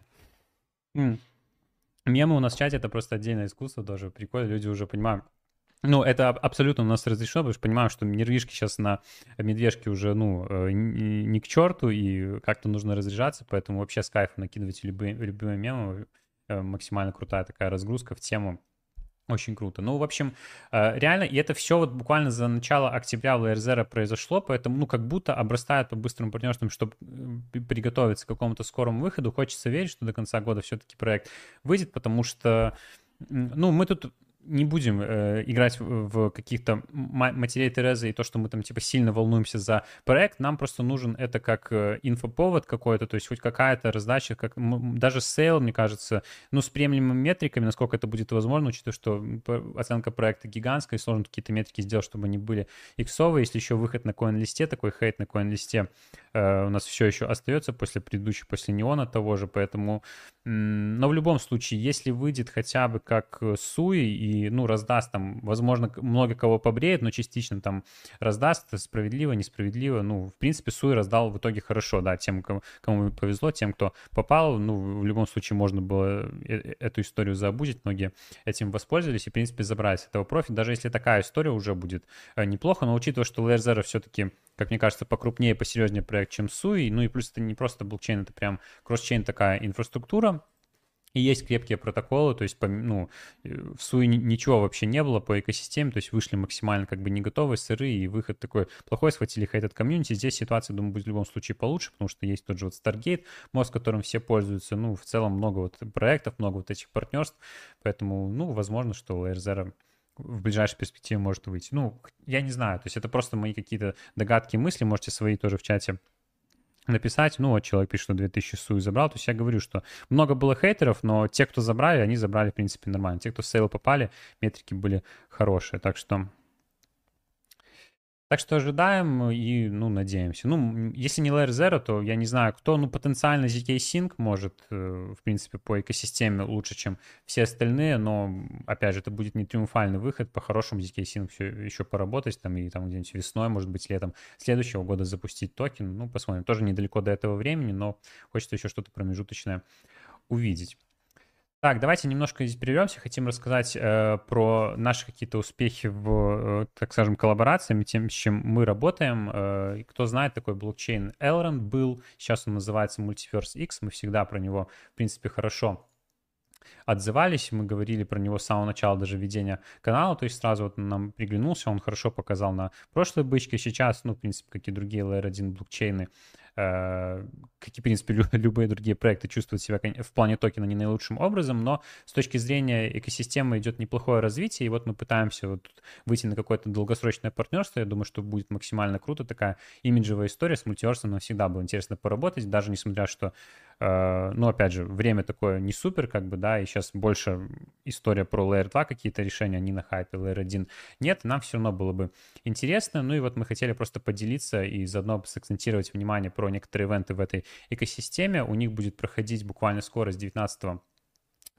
Мемы у нас в чате — это просто отдельное искусство тоже. Прикольно, люди уже понимают, ну, это абсолютно у нас разрешено, потому что понимаем, что нервишки сейчас на медвежке уже, ну, э, не к черту, и как-то нужно разряжаться, поэтому вообще с кайфом накидывайте любые, любые мемы. Э, максимально крутая такая разгрузка в тему. Очень круто. Ну, в общем, э, реально, и это все вот буквально за начало октября в Layer Zero произошло, поэтому, ну, как будто обрастает по быстрому партнерству, чтобы приготовиться к какому-то скорому выходу. Хочется верить, что до конца года все-таки проект выйдет, потому что, ну, мы тут не будем э, играть в, каких-то матерей Терезы и то, что мы там типа сильно волнуемся за проект, нам просто нужен это как э, инфоповод какой-то, то есть хоть какая-то раздача, как даже sale, мне кажется, ну с приемлемыми метриками, насколько это будет возможно, учитывая, что оценка проекта гигантская, и сложно какие-то метрики сделать, чтобы они были иксовые, если еще выход на коин-листе, такой хейт на коин-листе у нас все еще остается после предыдущего, после неона того же, поэтому, но в любом случае, если выйдет хотя бы как Суи и ну, раздаст там, возможно, много кого побреет, но частично там раздаст справедливо, несправедливо. Ну, в принципе, Суй раздал в итоге хорошо, да, тем, кому, повезло, тем, кто попал. Ну, в любом случае можно было э, э, эту историю забудить, многие этим воспользовались и, в принципе, забрать с этого профит. Даже если такая история уже будет э, неплохо, но учитывая, что Zero все-таки, как мне кажется, покрупнее, посерьезнее проект, чем Sui. Ну и плюс это не просто блокчейн, это прям кросс-чейн такая инфраструктура, и есть крепкие протоколы, то есть, ну, в Sui ничего вообще не было по экосистеме, то есть вышли максимально как бы не готовые, сырые, и выход такой плохой, схватили хейт от комьюнити. Здесь ситуация, думаю, будет в любом случае получше, потому что есть тот же вот Stargate, мост, которым все пользуются, ну, в целом много вот проектов, много вот этих партнерств, поэтому, ну, возможно, что Layer Zero в ближайшей перспективе может выйти. Ну, я не знаю, то есть это просто мои какие-то догадки, мысли, можете свои тоже в чате написать, ну, вот человек пишет, что 2000 Sui забрал, то есть я говорю, что много было хейтеров, но те, кто забрали, они забрали, в принципе, нормально. Те, кто в сейл попали, метрики были хорошие, так что так что ожидаем и, ну, надеемся. Ну, если не Layer Zero, то я не знаю, кто, ну, потенциально ZK Sync может, э, в принципе, по экосистеме лучше, чем все остальные, но, опять же, это будет не триумфальный выход, по-хорошему ZK Sync все еще поработать, там, и там где-нибудь весной, может быть, летом следующего года запустить токен, ну, посмотрим. Тоже недалеко до этого времени, но хочется еще что-то промежуточное увидеть. Так, давайте немножко здесь прервемся. Хотим рассказать э, про наши какие-то успехи в, э, так скажем, коллаборациями, тем, с чем мы работаем. Э, кто знает, такой блокчейн Elrond был. Сейчас он называется Multiverse X. Мы всегда про него, в принципе, хорошо отзывались, мы говорили про него с самого начала даже ведения канала, то есть сразу вот нам приглянулся, он хорошо показал на прошлой бычке, сейчас, ну, в принципе, как и другие Layer 1 блокчейны, Э, как и, в принципе, любые другие проекты чувствуют себя в плане токена не наилучшим образом, но с точки зрения экосистемы идет неплохое развитие, и вот мы пытаемся вот выйти на какое-то долгосрочное партнерство, я думаю, что будет максимально круто, такая имиджевая история с мультиверсом, нам всегда было интересно поработать, даже несмотря, что, э, ну, опять же, время такое не супер, как бы, да, и сейчас больше история про Layer 2, какие-то решения, не на хайпе, Layer 1 нет, нам все равно было бы интересно, ну и вот мы хотели просто поделиться и заодно сакцентировать внимание про некоторые ивенты в этой экосистеме. У них будет проходить буквально скоро с 19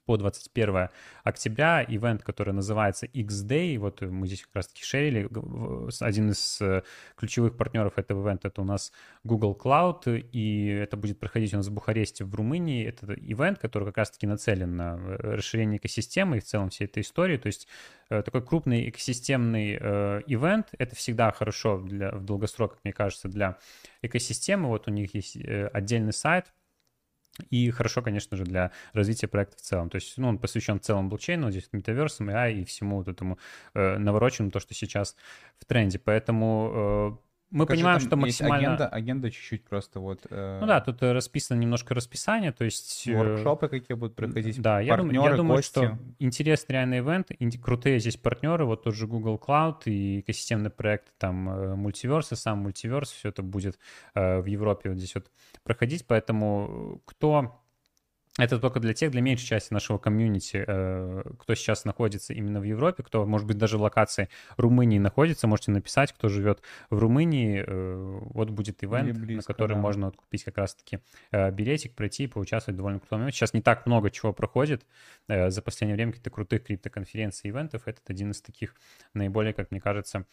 по 21 октября, ивент, который называется X-Day, вот мы здесь как раз-таки шерили, один из э, ключевых партнеров этого ивента это у нас Google Cloud, и это будет проходить у нас в Бухаресте в Румынии, это ивент, который как раз-таки нацелен на э, расширение экосистемы и в целом всей этой истории, то есть э, такой крупный экосистемный э, это всегда хорошо для, в долгосрок, мне кажется, для экосистемы, вот у них есть э, отдельный сайт, и хорошо, конечно же, для развития проекта в целом. То есть, ну, он посвящен целому блокчейну, здесь метаверсам, AI и всему вот этому э, навороченному, то, что сейчас в тренде. Поэтому э, мы Скажи, понимаем, что максимально... Агенда, агенда чуть-чуть просто вот... Э... Ну да, тут э, расписано немножко расписание, то есть... Э, Воркшопы какие будут проходить, Да, я, дум, я думаю, что интересный реальный ивент, крутые здесь партнеры, вот тот же Google Cloud и экосистемный проект, там, мультиверс, и сам мультиверс, все это будет э, в Европе вот здесь вот проходить, поэтому кто это только для тех, для меньшей части нашего комьюнити, э, кто сейчас находится именно в Европе, кто, может быть, даже в локации Румынии находится, можете написать, кто живет в Румынии. Э, вот будет ивент, близко, на который да. можно вот купить как раз-таки э, билетик, пройти и поучаствовать в довольно крутом моменте. Сейчас не так много чего проходит. За последнее время каких-то крутых криптоконференций, ивентов. Это один из таких наиболее, как мне кажется,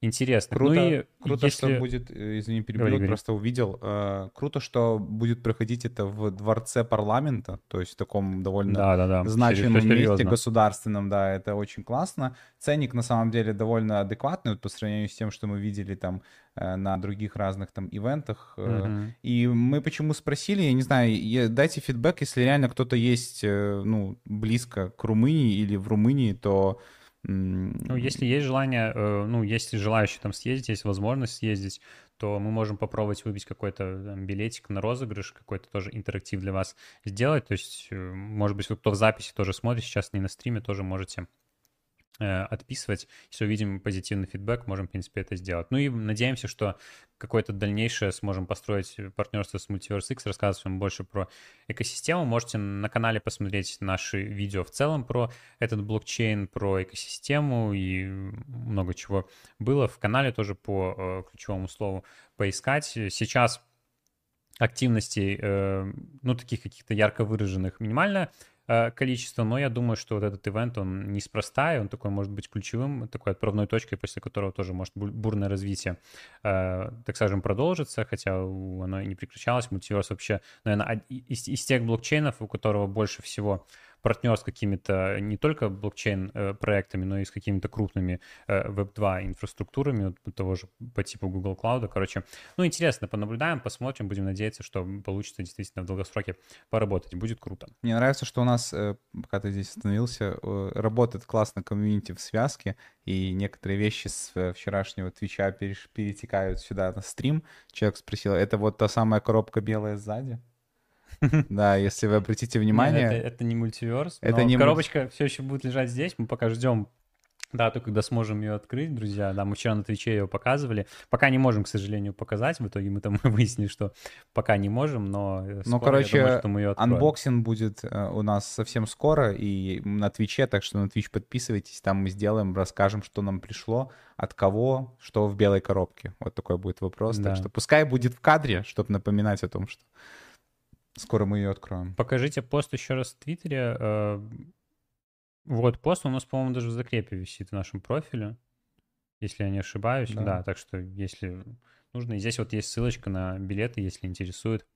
интересно. Круто, ну и круто если... что будет, э, извини, перебил, говори, просто увидел. Э, круто, что будет проходить это в дворце парламента, то есть в таком довольно да, да, да. значимом Серьезно. месте государственном, да, это очень классно. Ценник на самом деле довольно адекватный вот, по сравнению с тем, что мы видели там э, на других разных там ивентах. Mm-hmm. И мы почему спросили, я не знаю, дайте фидбэк, если реально кто-то есть, ну, близко к Румынии или в Румынии, то ну, если есть желание, э, ну, если желающие там съездить, есть возможность съездить, то мы можем попробовать выбить какой-то там, билетик на розыгрыш, какой-то тоже интерактив для вас сделать. То есть, э, может быть, вы кто в записи тоже смотрит, сейчас не на стриме, тоже можете отписывать. Если увидим позитивный фидбэк, можем, в принципе, это сделать. Ну и надеемся, что какое-то дальнейшее сможем построить партнерство с Multiverse X, рассказывать вам больше про экосистему. Можете на канале посмотреть наши видео в целом про этот блокчейн, про экосистему и много чего было. В канале тоже по э, ключевому слову поискать. Сейчас активностей, э, ну, таких каких-то ярко выраженных минимально. Э, количество, но я думаю, что вот этот ивент, он неспроста, и он такой может быть ключевым, такой отправной точкой, после которого тоже может бурное развитие, э, так скажем, продолжится, хотя оно и не прекращалось. Мультиверс вообще, наверное, из, из тех блокчейнов, у которого больше всего партнер с какими-то не только блокчейн-проектами, но и с какими-то крупными Web2 э, инфраструктурами, того же по типу Google Cloud. Короче, ну, интересно, понаблюдаем, посмотрим, будем надеяться, что получится действительно в долгосроке поработать. Будет круто. Мне нравится, что у нас, э, пока ты здесь остановился, э, работает классно комьюнити в связке, и некоторые вещи с вчерашнего Твича перетекают сюда на стрим. Человек спросил, это вот та самая коробка белая сзади? Да, если вы обратите внимание... Нет, это, это не мультиверс, это не коробочка мульти... все еще будет лежать здесь, мы пока ждем дату, когда сможем ее открыть, друзья. Да, мы вчера на Твиче ее показывали. Пока не можем, к сожалению, показать. В итоге мы там выяснили, что пока не можем, но э, Ну, короче, думаю, что мы ее анбоксинг будет э, у нас совсем скоро и на Твиче, так что на Твич подписывайтесь, там мы сделаем, расскажем, что нам пришло, от кого, что в белой коробке. Вот такой будет вопрос. Да. Так что пускай будет в кадре, чтобы напоминать о том, что Скоро мы ее откроем. Покажите пост еще раз в Твиттере. Э, вот пост у нас, по-моему, даже в закрепе висит в нашем профиле, если я не ошибаюсь. Да, да так что если нужно. И здесь вот есть ссылочка на билеты, если интересует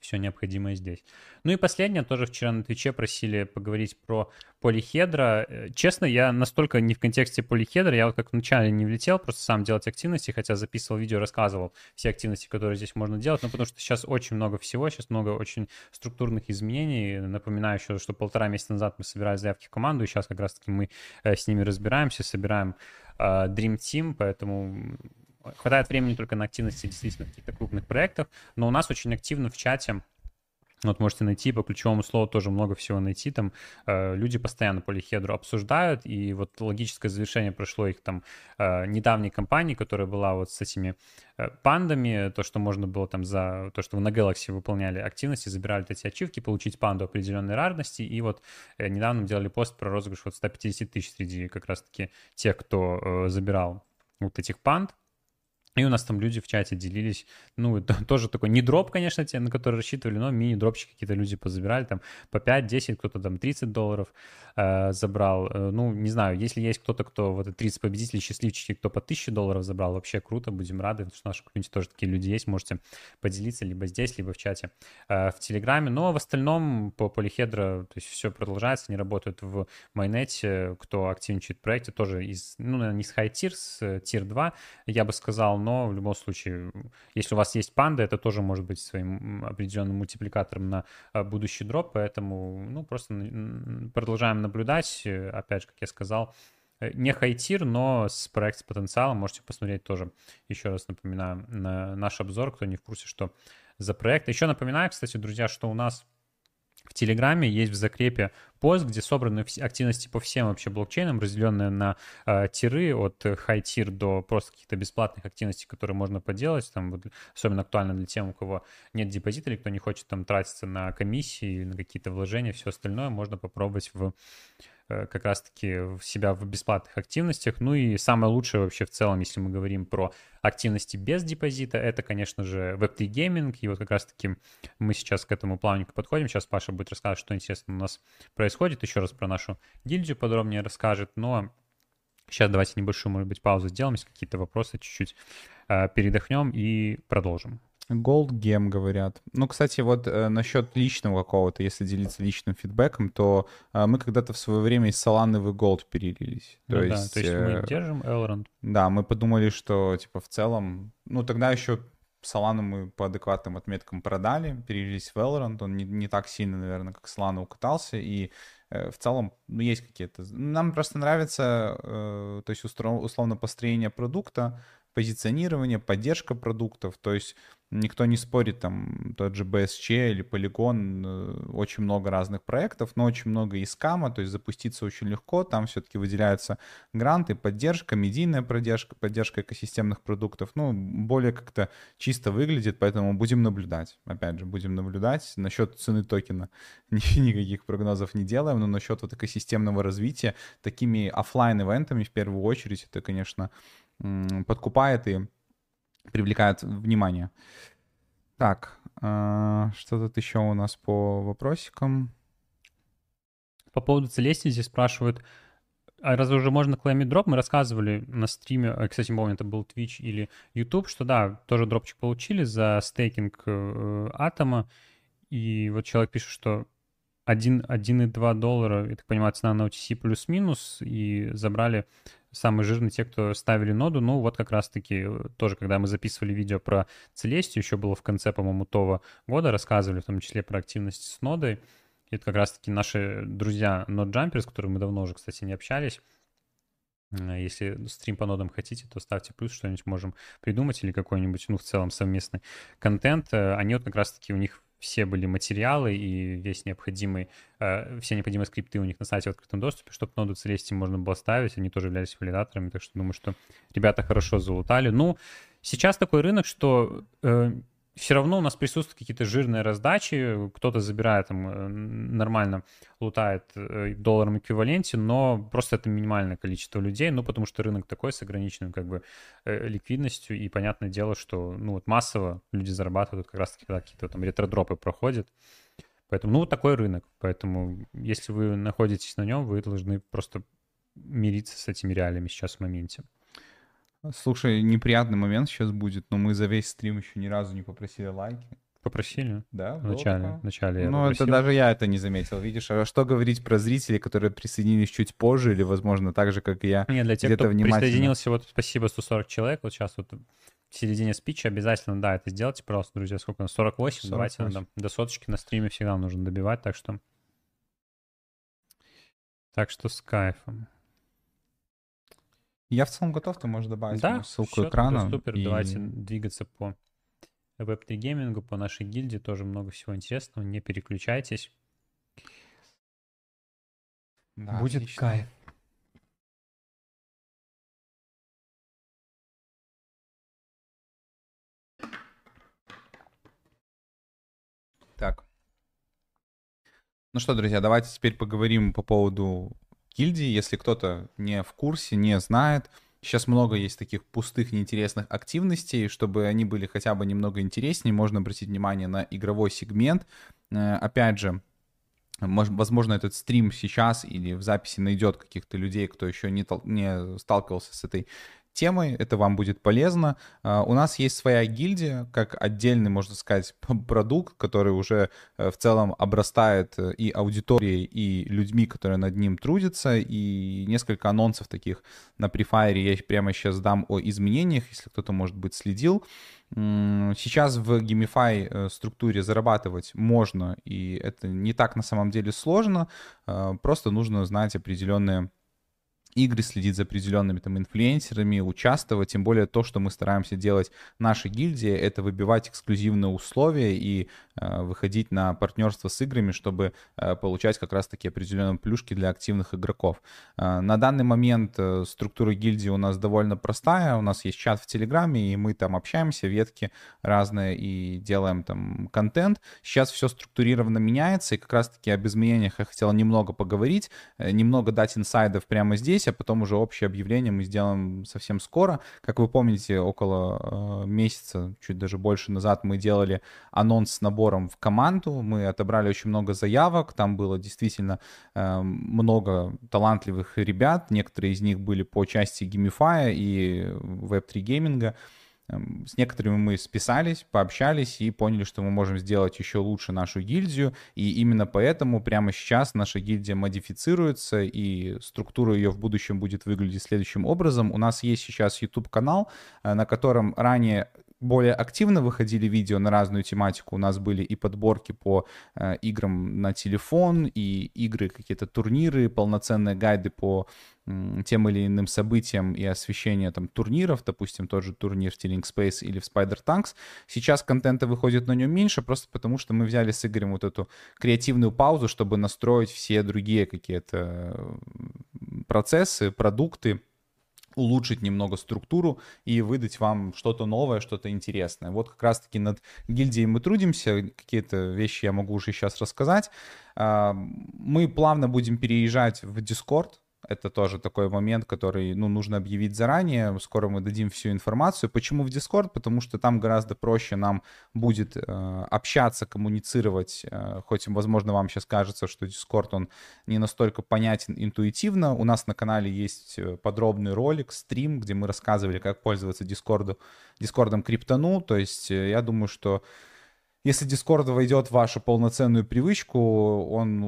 все необходимое здесь. Ну и последнее, тоже вчера на Твиче просили поговорить про полихедра. Э, честно, я настолько не в контексте полихедра, я вот как вначале не влетел, просто сам делать активности, хотя записывал видео, рассказывал все активности, которые здесь можно делать, но потому что сейчас очень много всего, сейчас много очень структурных изменений. Напоминаю еще, что полтора месяца назад мы собирали заявки в команду, и сейчас как раз-таки мы э, с ними разбираемся, собираем э, Dream Team, поэтому хватает времени только на активности действительно каких-то крупных проектов, но у нас очень активно в чате вот можете найти по ключевому слову тоже много всего найти. Там э, люди постоянно полихедру обсуждают, и вот логическое завершение прошло их там э, недавней кампании, которая была вот с этими э, пандами, то, что можно было там за то, что вы на Galaxy выполняли активности, забирали эти ачивки, получить панду определенной рарности, и вот э, недавно делали пост про розыгрыш вот 150 тысяч среди как раз-таки тех, кто э, забирал вот этих панд, И у нас там люди в чате делились, ну, тоже такой, не дроп, конечно, те, на который рассчитывали, но мини-дропчики какие-то люди позабирали, там, по 5-10, кто-то там 30 долларов э, забрал. Э, ну, не знаю, если есть кто-то, кто вот 30 победителей, счастливчики, кто по 1000 долларов забрал, вообще круто, будем рады, потому что в нашем комьюнити тоже такие люди есть, можете поделиться либо здесь, либо в чате э, в Телеграме. Но в остальном по Полихедро, то есть все продолжается, они работают в майонете, кто активничает в проекте, тоже из, ну, наверное, не с high tier, с тир 2, я бы сказал, но в любом случае, если у вас есть панда, это тоже может быть своим определенным мультипликатором на а, будущий дроп, поэтому, ну, просто продолжаем наблюдать, опять же, как я сказал, э, не хайтир, но с проект с потенциалом можете посмотреть тоже. Еще раз напоминаю на наш обзор, кто не в курсе, что за проект. Еще напоминаю, кстати, друзья, что у нас в Телеграме есть в закрепе пост, где собраны активности по всем вообще блокчейнам, разделенные на э, тиры от tier до просто каких-то бесплатных активностей, которые можно поделать. Там вот, особенно актуально для тех, у кого нет депозита или кто не хочет там тратиться на комиссии, на какие-то вложения, все остальное можно попробовать в как раз-таки себя в бесплатных активностях. Ну и самое лучшее вообще в целом, если мы говорим про активности без депозита, это, конечно же, Web3 гейминг. И вот как раз-таки мы сейчас к этому плавненько подходим. Сейчас Паша будет рассказывать, что интересно у нас происходит. Еще раз про нашу гильдию подробнее расскажет. Но сейчас давайте небольшую, может быть, паузу сделаем, если какие-то вопросы чуть-чуть э, передохнем и продолжим. Gem говорят. Ну, кстати, вот э, насчет личного какого-то, если делиться личным фидбэком, то э, мы когда-то в свое время из в Gold перелились. То, ну, есть, да, то есть мы э, держим Elrond. Да, мы подумали, что, типа, в целом... Ну, тогда еще Solana мы по адекватным отметкам продали, перелились в Elrond. Он не, не так сильно, наверное, как Solana укатался, и э, в целом ну, есть какие-то... Нам просто нравится, э, то есть, условно, построение продукта, позиционирование, поддержка продуктов, то есть никто не спорит, там, тот же BSC или Polygon, э, очень много разных проектов, но очень много искама, то есть запуститься очень легко, там все-таки выделяются гранты, поддержка, медийная поддержка, поддержка экосистемных продуктов, ну, более как-то чисто выглядит, поэтому будем наблюдать, опять же, будем наблюдать. Насчет цены токена никаких прогнозов не делаем, но насчет вот экосистемного развития, такими офлайн ивентами в первую очередь, это, конечно, подкупает и привлекает внимание. Так, а, что тут еще у нас по вопросикам? По поводу Целестии здесь спрашивают, а разве уже можно клеймить дроп? Мы рассказывали на стриме, э, кстати, помню, это был Twitch или YouTube, что да, тоже дропчик получили за стейкинг э, атома. И вот человек пишет, что 1,2 доллара, я так понимаю, цена на OTC плюс-минус, и забрали самые жирные те, кто ставили ноду. Ну, вот как раз-таки э, тоже, когда мы записывали видео про Целестию, еще было в конце, по-моему, того года, рассказывали в том числе про активность с нодой. И это как раз-таки наши друзья NodeJumper, с которыми мы давно уже, кстати, не общались. Если стрим по нодам хотите, то ставьте плюс, что-нибудь можем придумать или какой-нибудь, ну, в целом совместный контент. Э, они вот как раз-таки у них все были материалы и весь необходимый, э, все необходимые скрипты у них на сайте в открытом доступе, чтобы ноду Celestia можно было ставить, они тоже являлись валидаторами, так что думаю, что ребята хорошо залутали. Ну, сейчас такой рынок, что э, все равно у нас присутствуют какие-то жирные раздачи, кто-то забирает там э, нормально, лутает э, долларом эквиваленте, но просто это минимальное количество людей, ну, потому что рынок такой с ограниченным как бы э, ликвидностью, и понятное дело, что, ну, вот массово люди зарабатывают как раз-таки, когда какие-то там ретродропы проходят, поэтому, ну, вот такой рынок, поэтому если вы находитесь на нем, вы должны просто мириться с этими реалиями сейчас в моменте. Слушай, неприятный момент сейчас будет, но мы за весь стрим еще ни разу не попросили лайки. Попросили? Да, в начале. В начале Ну, это даже я это не заметил, видишь. А что говорить про зрителей, которые присоединились чуть позже или, возможно, так же, как и я? Нет, для тех, кто внимательно... присоединился, вот спасибо, 140 человек. Вот сейчас вот в середине спича обязательно, да, это сделайте, пожалуйста, друзья. Сколько у нас? 48? 48. Давайте надо до соточки на стриме всегда нужно добивать, так что... Так что с кайфом. Я в целом готов, ты можешь добавить да, ссылку экрана. супер, и... давайте двигаться по веб-3 геймингу, по нашей гильдии, тоже много всего интересного, не переключайтесь. Да, Будет отлично. кайф. Так. Ну что, друзья, давайте теперь поговорим по поводу гильдии. Если кто-то не в курсе, не знает, Сейчас много есть таких пустых, неинтересных активностей. Чтобы они были хотя бы немного интереснее, можно обратить внимание на игровой сегмент. Э, опять же, возможно, этот стрим сейчас или в записи найдет каких-то людей, кто еще не, не сталкивался с этой темой, это вам будет полезно. А, у нас есть своя гильдия, как отдельный, можно сказать, продукт, который уже э, в целом обрастает э, и аудиторией, и людьми, которые над ним трудятся, и несколько анонсов таких на Prefire я прямо сейчас дам о изменениях, если кто-то, может быть, следил. Сейчас в Gamify э, структуре зарабатывать можно, и это не так на самом деле сложно, а, просто нужно знать определенные игры, следить за определенными там инфлюенсерами, участвовать, тем более то, что мы стараемся делать нашей гильдии, это выбивать эксклюзивные условия и э, выходить на партнерство с играми, чтобы э, получать как раз-таки определенные плюшки для активных игроков. Э, на данный момент э, структура гильдии у нас довольно простая, у нас есть чат в Телеграме, и мы там общаемся, ветки разные, и делаем там контент. Сейчас все структурированно меняется, и как раз-таки об изменениях я хотел немного поговорить, э, немного дать инсайдов прямо здесь, а потом уже общее объявление мы сделаем совсем скоро. Как вы помните, около э, месяца, чуть даже больше назад мы делали анонс с набором в команду. Мы отобрали очень много заявок, там было действительно э, много талантливых ребят. Некоторые из них были по части геймифая и веб-3 гейминга. Эм, с некоторыми мы списались, пообщались и поняли, что мы можем сделать еще лучше нашу гильдию. И именно поэтому прямо сейчас наша гильдия модифицируется, и структура ее в будущем будет выглядеть следующим образом. У нас есть сейчас YouTube-канал, э, на котором ранее более активно выходили видео на разную тематику. У нас были и подборки по э, играм на телефон, и игры, какие-то турниры, полноценные гайды по э, тем или иным событиям и освещение там турниров, допустим, тот же турнир в Tilling Space или в Spider Tanks. Сейчас контента выходит на нем меньше, просто потому что мы взяли с Игорем вот эту креативную паузу, чтобы настроить все другие какие-то процессы, продукты, улучшить немного структуру и выдать вам что-то новое, что-то интересное. Вот как раз-таки над гильдией мы трудимся, какие-то вещи я могу уже сейчас рассказать. Мы плавно будем переезжать в Discord, это тоже такой момент, который, ну, нужно объявить заранее. Скоро мы дадим всю информацию. Почему в Discord? Потому что там гораздо проще нам будет э, общаться, коммуницировать. Э, хоть, возможно, вам сейчас кажется, что Discord, он не настолько понятен интуитивно. У нас на канале есть э, подробный ролик, стрим, где мы рассказывали, как пользоваться Discord, Discord криптону. То есть э, я думаю, что если Discord войдет в вашу полноценную привычку, он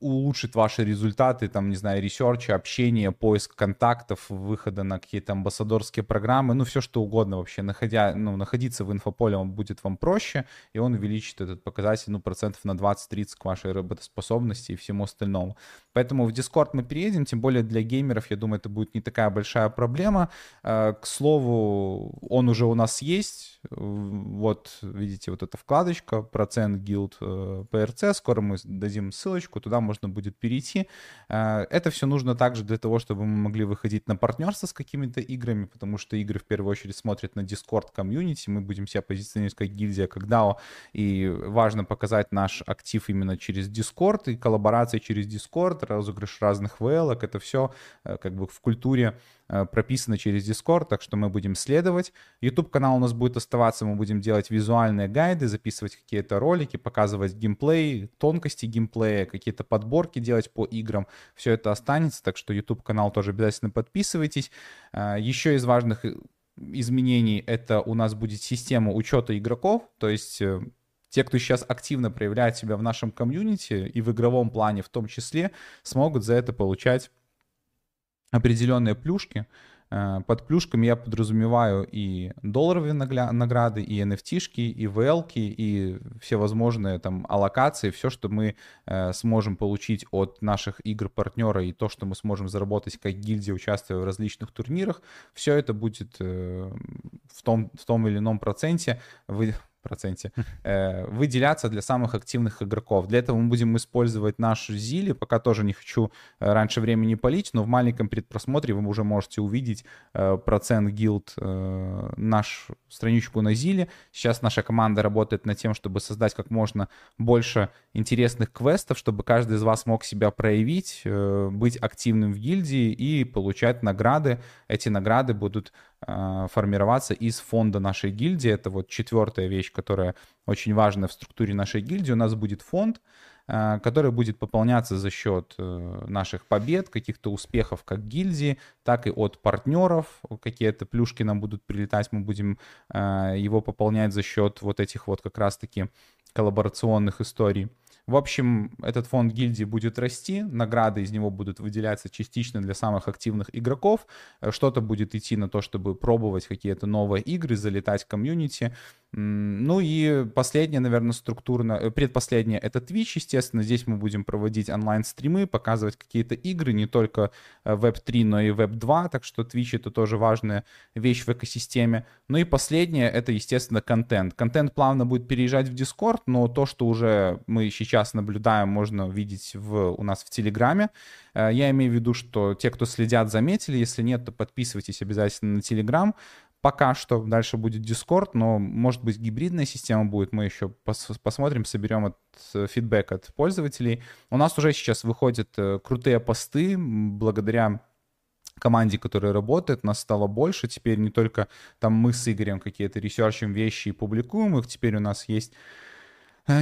улучшит ваши результаты, там, не знаю, ресерча, общения, поиск контактов, выхода на какие-то амбассадорские программы, ну, все что угодно вообще. Находя, ну, находиться в инфополе он будет вам проще, и он увеличит этот показатель, ну, процентов на 20-30 к вашей работоспособности и всему остальному. Поэтому в Discord мы переедем, тем более для геймеров, я думаю, это будет не такая большая проблема. Э, к слову, он уже у нас есть. Вот, видите, вот эта вкладочка, процент guild PRC. Э, Скоро мы дадим ссылочку, туда можно будет перейти. Э, это все нужно также для того, чтобы мы могли выходить на партнерство с какими-то играми, потому что игры в первую очередь смотрят на Discord комьюнити. Мы будем себя позиционировать как гильдия, как DAO, и важно показать наш актив именно через Discord и коллаборации через Discord розыгрыш разных VL, это все э, как бы в культуре э, прописано через Discord, так что мы будем следовать. YouTube-канал у нас будет оставаться, мы будем делать визуальные гайды, записывать какие-то ролики, показывать геймплей, тонкости геймплея, какие-то подборки делать по играм. Все это останется, так что YouTube-канал тоже обязательно подписывайтесь. Э, Еще из важных изменений это у нас будет система учета игроков, то есть те, кто сейчас активно проявляет себя в нашем комьюнити и в игровом плане в том числе, смогут за это получать определенные плюшки. Э, под плюшками я подразумеваю и долларовые награды, и NFT-шки, и vl и все возможные там аллокации, все, что мы э, сможем получить от наших игр-партнера и то, что мы сможем заработать как гильдия, участвуя в различных турнирах, все это будет э, в том, в том или ином проценте вы, проценте, э, выделяться для самых активных игроков. Для этого мы будем использовать наш Зили, пока тоже не хочу э, раньше времени полить, но в маленьком предпросмотре вы уже можете увидеть э, процент гилд, э, наш страничку на Зиле. Сейчас наша команда работает над тем, чтобы создать как можно больше интересных квестов, чтобы каждый из вас мог себя проявить, э, быть активным в гильдии и получать награды. Эти награды будут формироваться из фонда нашей гильдии. Это вот четвертая вещь, которая очень важная в структуре нашей гильдии. У нас будет фонд, э, который будет пополняться за счет наших побед, каких-то успехов как гильдии, так и от партнеров. Какие-то плюшки нам будут прилетать, мы будем его пополнять за счет вот этих вот как раз-таки коллаборационных историй. В общем, этот фонд гильдии будет расти, награды из него будут выделяться частично для самых активных игроков, э, что-то будет идти на то, чтобы пробовать какие-то новые игры, залетать в комьюнити, ну и последнее, наверное, структурно, э, предпоследнее — это Twitch, естественно. Здесь мы будем проводить онлайн-стримы, показывать какие-то игры, не только Web3, э, но и Web2, так что Twitch — это тоже важная вещь в экосистеме. Ну и последнее — это, естественно, контент. Контент плавно будет переезжать в Discord, но то, что уже мы сейчас наблюдаем, можно видеть в, у нас в Телеграме. Э, я имею в виду, что те, кто следят, заметили. Если нет, то подписывайтесь обязательно на Телеграм. Пока что дальше будет Discord, но может быть гибридная система будет. Мы еще пос посмотрим, соберем от, э, фидбэк от пользователей. У нас уже сейчас выходят э, крутые посты благодаря команде, которая работает, нас стало больше. Теперь не только там мы с Игорем какие-то ресерчим вещи и публикуем их, теперь у нас есть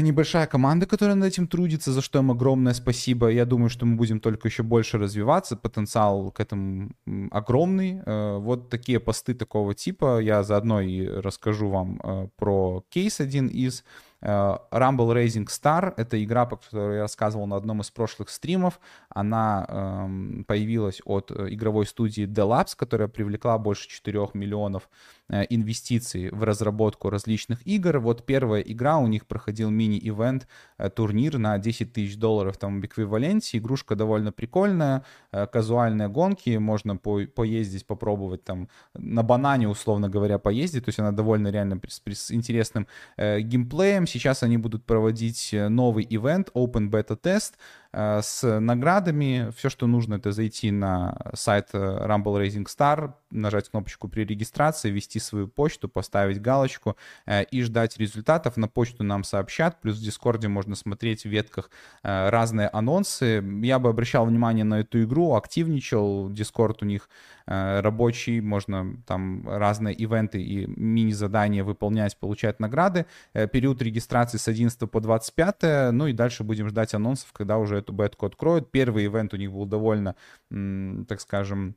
небольшая команда, которая над этим трудится, за что им огромное спасибо. Я думаю, что мы будем только еще больше развиваться. Потенциал к этому огромный. Э, вот такие посты такого типа. Я заодно и расскажу вам э, про кейс один из. Rumble Raising Star — это игра, по которой я рассказывал на одном из прошлых стримов. Она эм, появилась от игровой студии Delabs, которая привлекла больше 4 миллионов Э, инвестиций в разработку различных игр. Вот первая игра, у них проходил мини-ивент, э, турнир на 10 тысяч долларов там в эквиваленте. Игрушка довольно прикольная, э, казуальные гонки, можно по поездить, попробовать там на банане, условно говоря, поездить. То есть она довольно реально с, интересным геймплеем. Сейчас они будут проводить новый ивент, Open Beta Test, с наградами. Все, что нужно, это зайти на сайт Rumble Racing Star, нажать кнопочку при регистрации, ввести свою почту, поставить галочку э, и ждать результатов. На почту нам сообщат, плюс в Discord-е можно смотреть в ветках э, разные анонсы. Я бы обращал внимание на эту игру, активничал, Discord у них э, рабочий, можно там разные ивенты и мини-задания выполнять, получать награды. Период регистрации с 11 по 25, ну и дальше будем ждать анонсов, когда уже эту бетку откроют. Первый ивент у них был довольно, так скажем,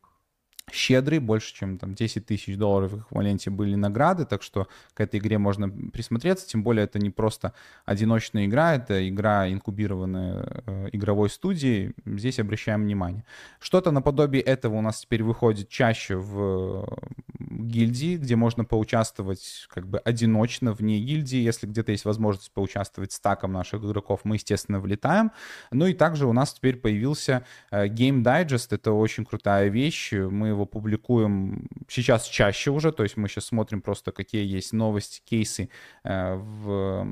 щедрый, больше, чем там 10 тысяч долларов в эквиваленте были награды, так что к этой игре можно присмотреться, тем более это не просто одиночная игра, это игра, инкубированная э, игровой студией, здесь обращаем внимание. Что-то наподобие этого у нас теперь выходит чаще в гильдии, где можно поучаствовать как бы одиночно вне гильдии, если где-то есть возможность поучаствовать стаком наших игроков, мы, естественно, влетаем. Ну и также у нас теперь появился э, Game Digest, это очень крутая вещь, мы его публикуем сейчас чаще уже, то есть мы сейчас смотрим просто, какие есть новости, кейсы э, в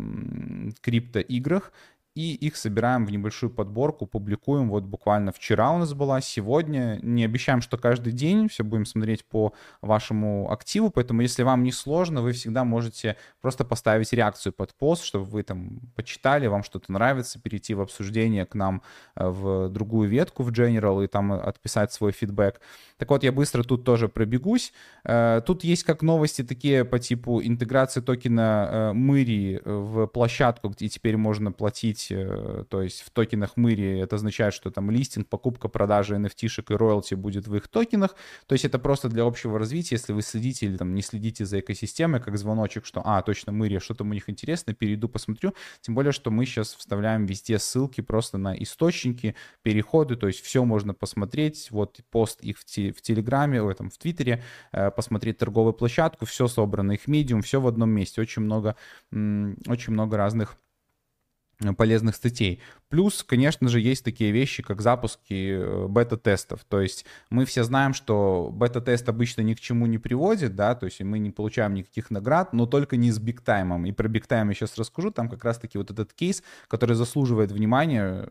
криптоиграх, и их собираем в небольшую подборку, публикуем. Вот буквально вчера у нас была, сегодня. Не обещаем, что каждый день, все будем смотреть по вашему активу, поэтому если вам не сложно, вы всегда можете просто поставить реакцию под пост, чтобы вы там почитали, вам что-то нравится, перейти в обсуждение к нам э, в другую ветку в General и там отписать свой фидбэк. Так вот, я быстро тут тоже пробегусь. Э, тут есть как новости такие по типу интеграции токена Мыри э, в площадку, где теперь можно платить Э, то есть в токенах Мыри это означает, что там листинг, покупка, продажа NFT-шек и роялти будет в их токенах, то есть это просто для общего развития, если вы следите или там не следите за экосистемой, как звоночек, что, а, точно, Мыри, что там у них интересно, перейду, посмотрю, тем более, что мы сейчас вставляем везде ссылки просто на источники, переходы, то есть все можно посмотреть, вот пост их в Телеграме, в этом, в Твиттере, э, посмотреть торговую площадку, все собрано, их медиум, все в одном месте, очень много, очень много разных полезных статей. Плюс, конечно же, есть такие вещи, как запуски э, бета-тестов. То есть мы все знаем, что бета-тест обычно ни к чему не приводит, да, то есть мы не получаем никаких наград, но только не с бигтаймом. И про бигтайм я сейчас расскажу, там как раз-таки вот этот кейс, который заслуживает внимания,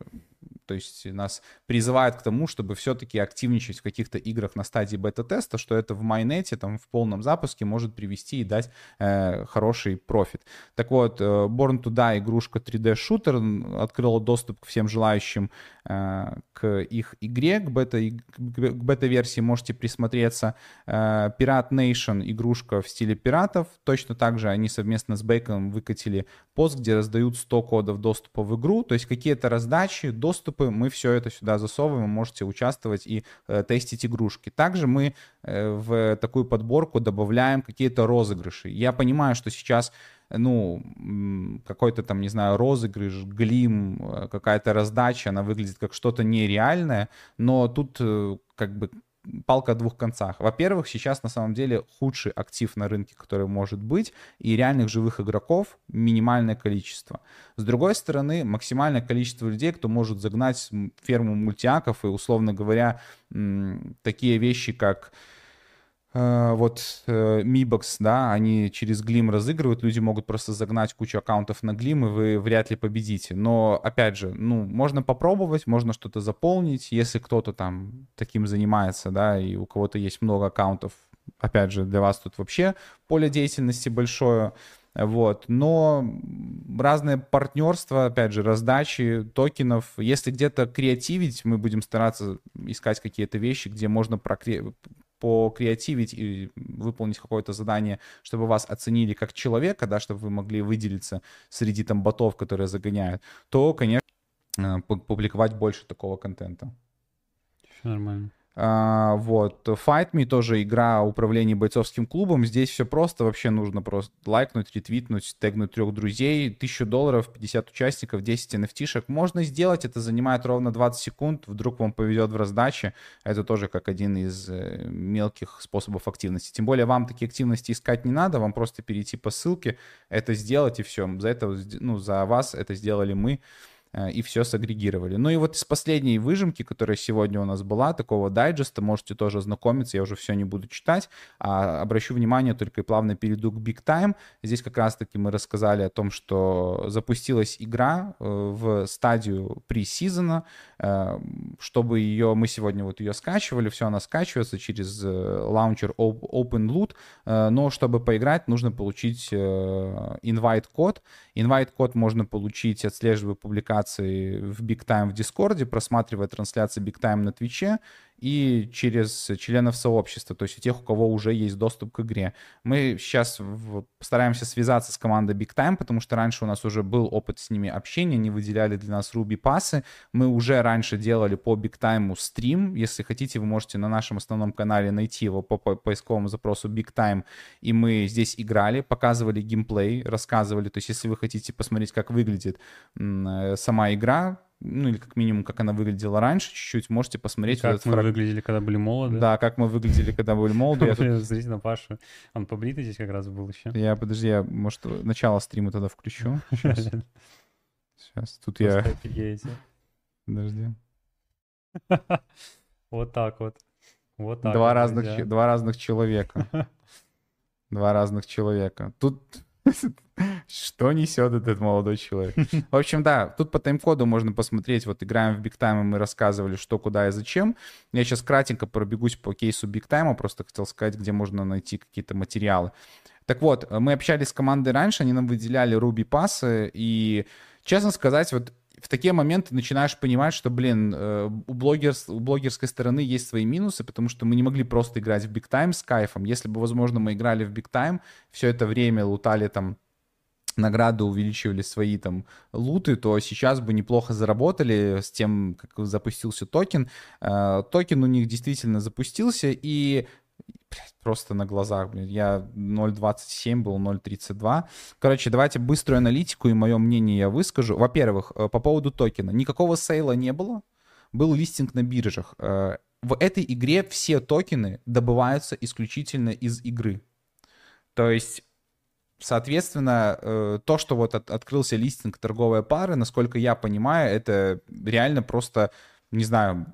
то есть нас призывает к тому, чтобы все-таки активничать в каких-то играх на стадии бета-теста, что это в майнете, там, в полном запуске может привести и дать э, хороший профит. Так вот, э, Born to Die игрушка 3D-шутер открыла доступ к всем желающим э, к их игре, к, бета, к бета-версии можете присмотреться. Э, Pirate Nation игрушка в стиле пиратов. Точно так же они совместно с Бейком выкатили пост, где раздают 100 кодов доступа в игру. То есть какие-то раздачи, доступ доступы, мы все это сюда засовываем, вы можете участвовать и э, тестить игрушки. Также мы э, в такую подборку добавляем какие-то розыгрыши. Я понимаю, что сейчас ну, какой-то там, не знаю, розыгрыш, глим, э, какая-то раздача, она выглядит как что-то нереальное, но тут э, как бы палка о двух концах. Во-первых, сейчас на самом деле худший актив на рынке, который может быть, и реальных живых игроков минимальное количество. С другой стороны, максимальное количество людей, кто может загнать ферму мультиаков и, условно говоря, такие вещи, как вот э, Mibox, да, они через Glim разыгрывают, люди могут просто загнать кучу аккаунтов на Glim, и вы вряд ли победите. Но, опять же, ну, можно попробовать, можно что-то заполнить, если кто-то там таким занимается, да, и у кого-то есть много аккаунтов, опять же, для вас тут вообще поле деятельности большое, вот, но разные партнерства, опять же, раздачи токенов, если где-то креативить, мы будем стараться искать какие-то вещи, где можно прокре покреативить и выполнить какое-то задание, чтобы вас оценили как человека, да, чтобы вы могли выделиться среди там ботов, которые загоняют, то, конечно, э, публиковать больше такого контента. Все нормально. А, вот. Fight Me тоже игра управления бойцовским клубом. Здесь все просто. Вообще нужно просто лайкнуть, ретвитнуть, тегнуть трех друзей. Тысячу долларов, 50 участников, 10 nft Можно сделать. Это занимает ровно 20 секунд. Вдруг вам повезет в раздаче. Это тоже как один из э, мелких способов активности. Тем более вам такие активности искать не надо. Вам просто перейти по ссылке, это сделать и все. За это, ну, за вас это сделали мы. Э, и все сагрегировали. Ну и вот из последней выжимки, которая сегодня у нас была, такого дайджеста, можете тоже ознакомиться, я уже все не буду читать, а обращу внимание только и плавно перейду к Big Time. Здесь как раз-таки мы рассказали о том, что запустилась игра э, в стадию pre-сезона, э, чтобы ее, мы сегодня вот ее скачивали, все она скачивается через лаунчер OpenLoot, но чтобы поиграть, нужно получить invite-код. Invite-код можно получить, отслеживая публикацию трансляции в Big Time в Дискорде, просматривая трансляции Big Time на Твиче, и через членов сообщества, то есть у тех, у кого уже есть доступ к игре. Мы сейчас постараемся связаться с командой Big Time, потому что раньше у нас уже был опыт с ними общения, они выделяли для нас Ruby пасы. Мы уже раньше делали по Big Time стрим. Если хотите, вы можете на нашем основном канале найти его по поисковому запросу Big Time, и мы здесь играли, показывали геймплей, рассказывали. То есть если вы хотите посмотреть, как выглядит э, сама игра, ну или как минимум, как она выглядела раньше, чуть-чуть, можете посмотреть. Как мы фраг... выглядели, когда были молоды. Да, как мы выглядели, когда были молоды. Смотрите на Пашу. Он побритый здесь как раз был еще. Я, подожди, я, может, начало стрима тогда включу. Сейчас, тут я... Подожди. Вот так вот. Вот так. Два разных, два разных человека. Два разных человека. Тут что несет этот молодой человек? В общем, да, тут по тайм-коду можно посмотреть. Вот играем в Big Time, и мы рассказывали, что, куда и зачем. Я сейчас кратенько пробегусь по кейсу Big Time, просто хотел сказать, где можно найти какие-то материалы. Так вот, мы общались с командой раньше, они нам выделяли Ruby пасы, и, честно сказать, вот в такие моменты начинаешь понимать, что, блин, э, у, блогер, у блогерской стороны есть свои минусы, потому что мы не могли просто играть в Big Time с кайфом. Если бы, возможно, мы играли в Big Time, все это время лутали там награды увеличивали свои там луты, то сейчас бы неплохо заработали с тем, как запустился токен. Э, токен у них действительно запустился, и просто на глазах, блин, я 0.27 был, 0.32. Короче, давайте быструю аналитику и мое мнение я выскажу. Во-первых, э, по поводу токена. Никакого сейла не было, был листинг на биржах. Э, в этой игре все токены добываются исключительно из игры. То есть Соответственно, э, то, что вот от, открылся листинг торговой пары, насколько я понимаю, это реально просто, не знаю,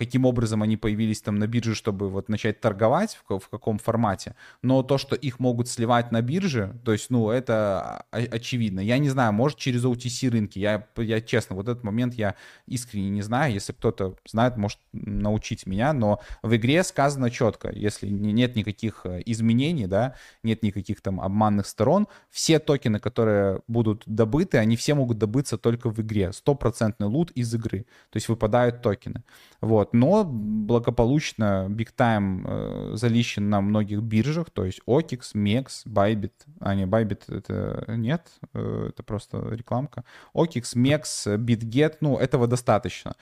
каким образом они появились там на бирже, чтобы вот начать торговать, в, в каком формате. Но то, что их могут сливать на бирже, то есть, ну, это очевидно. Я не знаю, может, через OTC рынки. Я, я честно, вот этот момент я искренне не знаю. Если кто-то знает, может научить меня. Но в игре сказано четко, если нет никаких э, изменений, да, нет никаких там обманных сторон, все токены, которые будут добыты, они все могут добыться только в игре. Стопроцентный лут из игры. То есть выпадают токены. Вот. Но благополучно Big Time э, залищен на многих биржах, то есть OKX, MEX, Bybit. А, не, Bybit это нет, э, это просто рекламка. OKX, MEX, BitGet, ну, этого достаточно.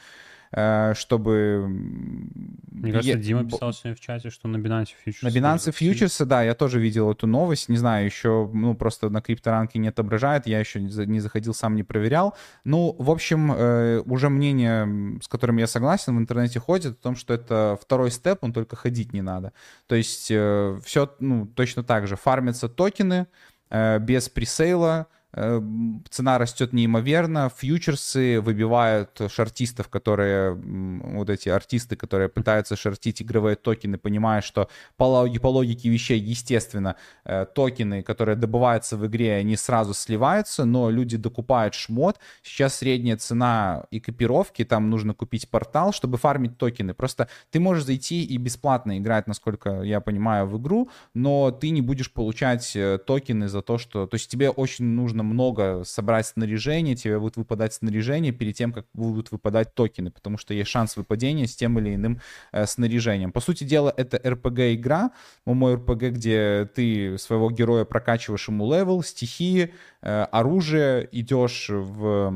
Э, чтобы... Мне кажется, Дима писал сегодня в чате, что на Binance Futures... На Binance Futures, да, я тоже видел эту новость, не знаю, еще, ну, просто на крипторанке не отображает, я еще не заходил, сам не проверял. Ну, в общем, э, уже мнение, с которым я согласен, в интернете ходит о том, что это второй степ, он только ходить не надо. То есть э, все, ну, точно так же, фармятся токены без пресейла, цена растет неимоверно, фьючерсы выбивают шартистов, которые, вот эти артисты, которые пытаются шортить игровые токены, понимая, что по логике, по логике вещей, естественно, э, токены, которые добываются в игре, они сразу сливаются, но люди докупают шмот. Сейчас средняя цена экипировки, там нужно купить портал, чтобы фармить токены. Просто ты можешь зайти и бесплатно играть, насколько я понимаю, в игру, но ты не будешь получать э, токены за то, что... То есть тебе очень нужно нужно много собрать снаряжение, тебе будет выпадать снаряжение перед тем, как будут выпадать токены, потому что есть шанс выпадения с тем или иным э, снаряжением. По сути дела, это RPG-игра, MMORPG, где ты своего героя прокачиваешь ему левел, стихии, э, оружие, идешь в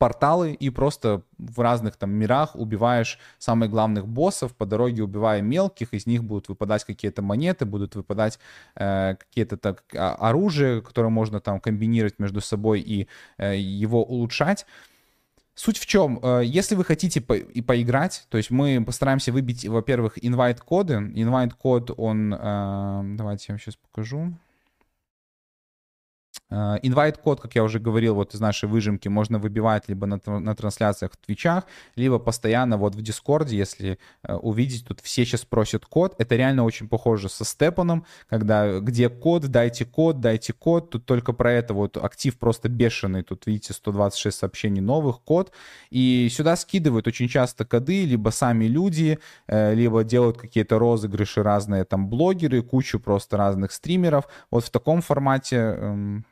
порталы и просто в разных там мирах убиваешь самых главных боссов, по дороге убивая мелких, из них будут выпадать какие-то монеты, будут выпадать э, какие-то так а, оружие, которое можно там комбинировать между собой и э, его улучшать. Суть в чем, э, если вы хотите по и поиграть, то есть мы постараемся выбить, во-первых, инвайт-коды. Инвайт-код, он, э, давайте я вам сейчас покажу. Инвайт-код, э, как я уже говорил, вот из нашей выжимки можно выбивать либо на, на трансляциях в Twitch-ах, либо постоянно вот в Discord-е, если э, увидеть, тут все сейчас просят код. Это реально очень похоже со StepN-ом, когда где код, дайте код, дайте код. Тут только про это вот актив просто бешеный. Тут видите 126 сообщений новых, код. И сюда скидывают очень часто коды, либо сами люди, э, либо делают какие-то розыгрыши разные там блогеры, кучу просто разных стримеров. Вот в таком формате эм,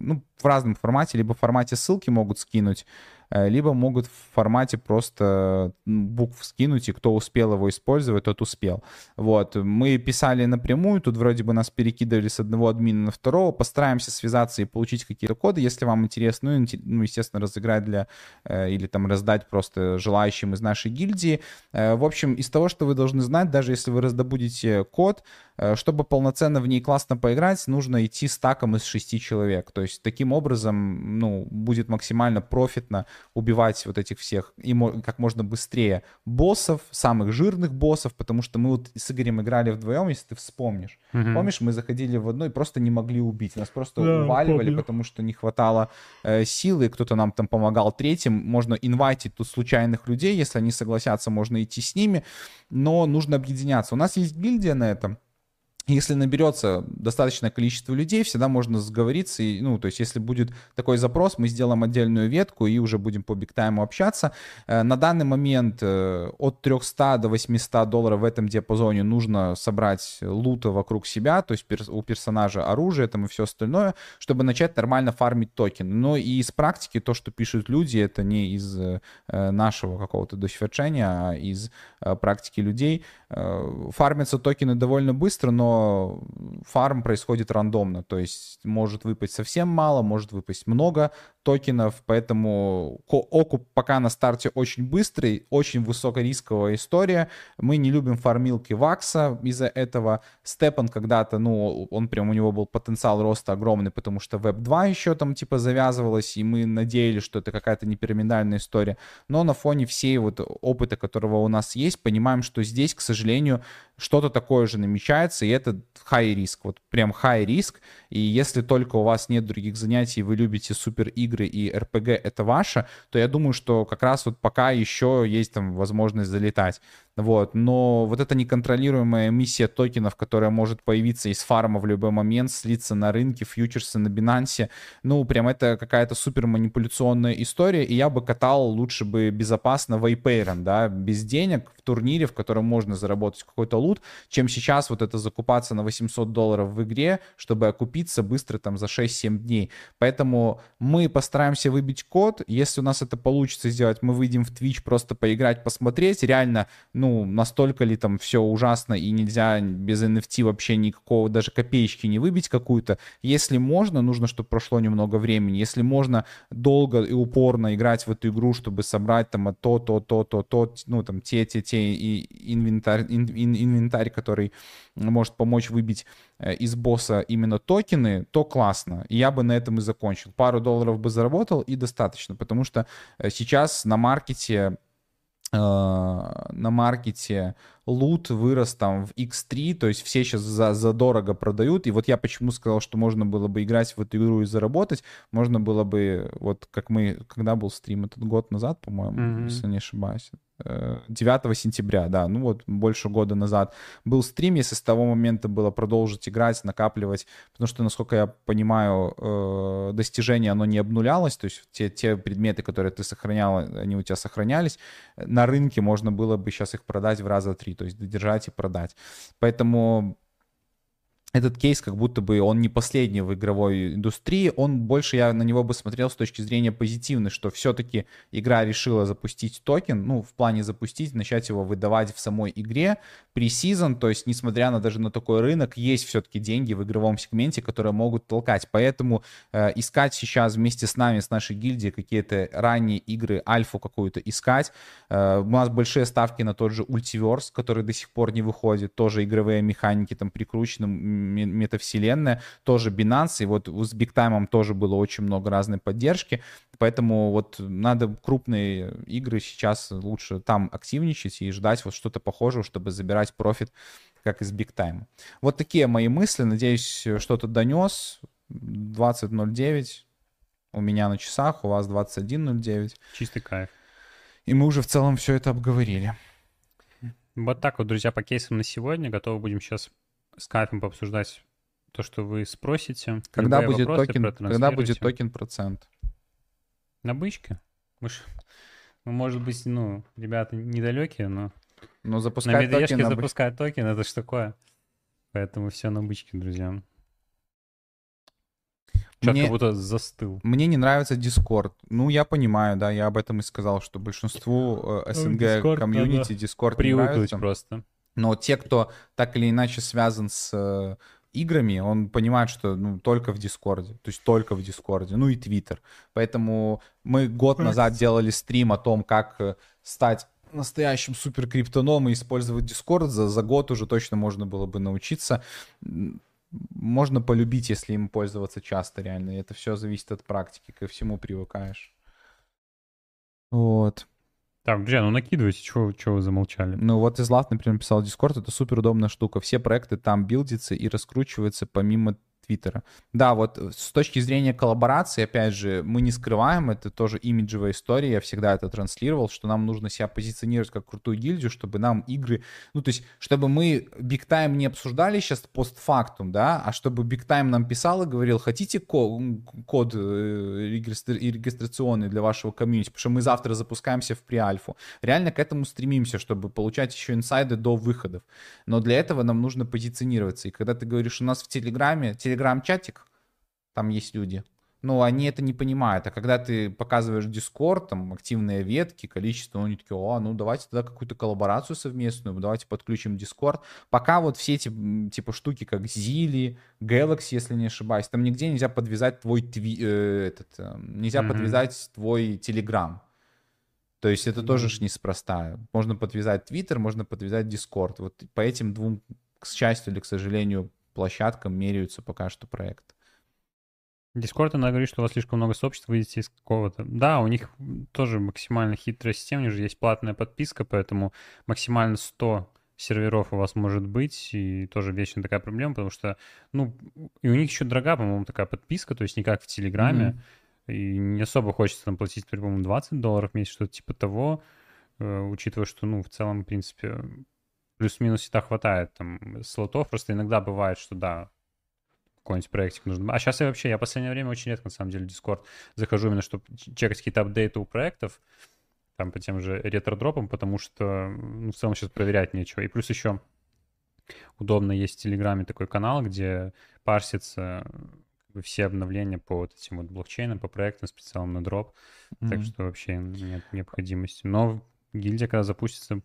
ну, в разном формате, либо в формате ссылки могут скинуть, либо могут в формате просто букв скинуть, и кто успел его использовать, тот успел. Вот, мы писали напрямую, тут вроде бы нас перекидывали с одного админа на второго, постараемся связаться и получить какие-то коды, если вам интересно, ну, ну естественно, разыграть для, э, или там раздать просто желающим из нашей гильдии. Э, в общем, из того, что вы должны знать, даже если вы раздобудете код, чтобы полноценно в ней классно поиграть, нужно идти стаком из шести человек. То есть таким образом, ну, будет максимально профитно убивать вот этих всех и как можно быстрее боссов, самых жирных боссов, потому что мы вот с Игорем играли вдвоем, если ты вспомнишь. Угу. Помнишь, мы заходили в одно и просто не могли убить. Нас просто да, уваливали, помню. потому что не хватало э, силы, кто-то нам там помогал третьим. Можно инвайтить тут случайных людей, если они согласятся, можно идти с ними, но нужно объединяться. У нас есть гильдия на этом, если наберется достаточное количество людей, всегда можно сговориться. И, ну, то есть, если будет такой запрос, мы сделаем отдельную ветку и уже будем по бигтайму общаться. Э, на данный момент э, от 300 до 800 долларов в этом диапазоне нужно собрать лута вокруг себя, то есть у персонажа оружие там и все остальное, чтобы начать нормально фармить токены. Но и из практики то, что пишут люди, это не из э, нашего какого-то досвидчения, а из практики людей. Фармятся токены довольно быстро, но фарм происходит рандомно, то есть может выпасть совсем мало, может выпасть много токенов, поэтому окуп пока на старте очень быстрый, очень высокорисковая история. Мы не любим фармилки вакса из-за этого. Степан когда-то, ну, он прям, у него был потенциал роста огромный, потому что Web 2 еще там типа завязывалась, и мы надеялись, что это какая-то неперминальная история. Но на фоне всей вот опыта, которого у нас есть, понимаем, что здесь, к сожалению, что-то такое же намечается, и это high риск, вот прям high риск, и если только у вас нет других занятий, вы любите супер игры и RPG это ваше, то я думаю, что как раз вот пока еще есть там возможность залетать. Вот. Но вот эта неконтролируемая эмиссия токенов, которая может появиться из фарма в любой момент, слиться на рынке, фьючерсы на Binance, ну, прям это какая-то супер манипуляционная история, и я бы катал лучше бы безопасно вейпейром, да, без денег в турнире, в котором можно заработать какой-то лут, чем сейчас вот это закупаться на 800 долларов в игре, чтобы окупиться быстро там за 6-7 дней. Поэтому мы постараемся выбить код, если у нас это получится сделать, мы выйдем в Twitch просто поиграть, посмотреть, реально ну, настолько ли там все ужасно и нельзя без NFT вообще никакого, даже копеечки не выбить какую-то. Если можно, нужно, чтобы прошло немного времени. Если можно долго и упорно играть в эту игру, чтобы собрать там то, то, то, то, то, ну, там, те, те, те и инвентарь, ин, ин, инвентарь, который может помочь выбить э, из босса именно токены, то классно. Я бы на этом и закончил. Пару долларов бы заработал и достаточно, потому что э, сейчас на маркете на маркете лут вырос там в X3, то есть все сейчас за, за дорого продают, и вот я почему сказал, что можно было бы играть в эту игру и заработать, можно было бы, вот как мы, когда был стрим, этот год назад, по-моему, mm-hmm. если не ошибаюсь, 9 э, сентября, да, ну вот больше года назад был стрим, если с того момента было продолжить играть, накапливать, потому что, насколько я понимаю, э, достижение, оно не обнулялось, то есть те, те предметы, которые ты сохранял, они у тебя сохранялись, на рынке можно было бы сейчас их продать в раза три, то есть додержать и продать. Поэтому этот кейс как будто бы он не последний в игровой индустрии, он больше, я на него бы смотрел с точки зрения позитивной, что все-таки игра решила запустить токен, ну, в плане запустить, начать его выдавать в самой игре, pre-season, то есть, несмотря на даже на такой рынок, есть все-таки деньги в игровом сегменте, которые могут толкать, поэтому э, искать сейчас вместе с нами, с нашей гильдией какие-то ранние игры, альфу какую-то искать, э, у нас большие ставки на тот же Ultiverse, который до сих пор не выходит, тоже игровые механики там прикручены, метавселенная, тоже Binance, и вот с Big Time тоже было очень много разной поддержки, поэтому вот надо крупные игры сейчас лучше там активничать и ждать вот что-то похожего, чтобы забирать профит, как из Big Time. Вот такие мои мысли, надеюсь, что-то донес. 20.09 у меня на часах, у вас 21.09. Чистый кайф. И мы уже в целом все это обговорили. Вот так вот, друзья, по кейсам на сегодня. Готовы будем сейчас с кайфом пообсуждать то, что вы спросите. Когда будет токен, когда будет токен процент? На бычке? Мы ж, ну, может быть, ну, ребята недалекие, но... Но запускать на токен... На запускать токен, это ж такое. Поэтому все на бычке, друзья. Чат мне, как будто застыл. Мне не нравится Discord. Ну, я понимаю, да, я об этом и сказал, что большинству э, СНГ комьюнити Discord не нравится. просто. Но те, кто так или иначе связан с э, играми, он понимает, что ну, только в Discord-е, то есть только в Discord-е, ну и Твиттер. Поэтому мы год назад делали стрим о том, как э, стать настоящим супер криптоном и использовать Discord. За, за год уже точно можно было бы научиться. Можно полюбить, если им пользоваться часто, реально. Это все зависит от практики, ко всему привыкаешь. Вот. Так, друзья, ну накидывайте, чего, чего вы замолчали. Ну вот Излав, например, писал Discord, это супер удобная штука. Все проекты там билдятся и раскручиваются помимо Твиттера. Да, вот э, с точки зрения коллаборации, опять же, мы не скрываем, это тоже имиджевая история, я всегда это транслировал, что нам нужно себя позиционировать как крутую гильдию, чтобы нам игры, ну, то есть, чтобы мы Big Time не обсуждали сейчас постфактум, да, а чтобы Big Time нам писал и говорил, хотите ко- код э, регистра- регистрационный для вашего комьюнити, потому что мы завтра запускаемся в преальфу. Реально к этому стремимся, чтобы получать еще инсайды до выходов. Но для этого нам нужно позиционироваться. И когда ты говоришь, у нас в Телеграме, телеграм-чатик, там есть люди. ну, они это не понимают. А когда ты показываешь Discord, там, активные ветки, количество, ну, они такие, о, ну, давайте тогда какую-то коллаборацию совместную, давайте подключим Discord. Пока вот все эти, типа, штуки, как Zili, Galaxy, если не ошибаюсь, там нигде нельзя подвязать твой тви... э, этот, э, нельзя mm-hmm. подвязать твой Telegram. То есть это mm-hmm. тоже ж неспроста. Можно подвязать Twitter, можно подвязать Discord. Вот по этим двум, к счастью или к сожалению, площадкам меряются пока что проекты. Дискорд иногда говорит, что у вас слишком много сообществ, выйдете из какого-то. Да, у них тоже максимально хитрая система, у них же есть платная подписка, поэтому максимально 100 серверов у вас может быть, и тоже вечно такая проблема, потому что, ну, и у них еще дорога, по-моему, такая подписка, то есть не как в Телеграме, mm-hmm. и не особо хочется там платить, по-моему, 20 долларов в месяц, что-то типа того, э, учитывая, что, ну, в целом, в принципе, плюс-минус всегда хватает там слотов, просто иногда бывает, что, да, какой-нибудь проектик нужен. А сейчас я вообще, я в последнее время очень редко, на самом деле, в Discord захожу именно, чтобы чекать какие-то апдейты у проектов, там по тем же ретро-дропам, потому что, ну, в целом сейчас проверять нечего. И плюс еще удобно есть в Телеграме такой канал, где парсится все обновления по вот этим вот блокчейнам, по проектам специально на дроп. Mm-hmm. Так что вообще нет необходимости. Но гильдия, когда запустится,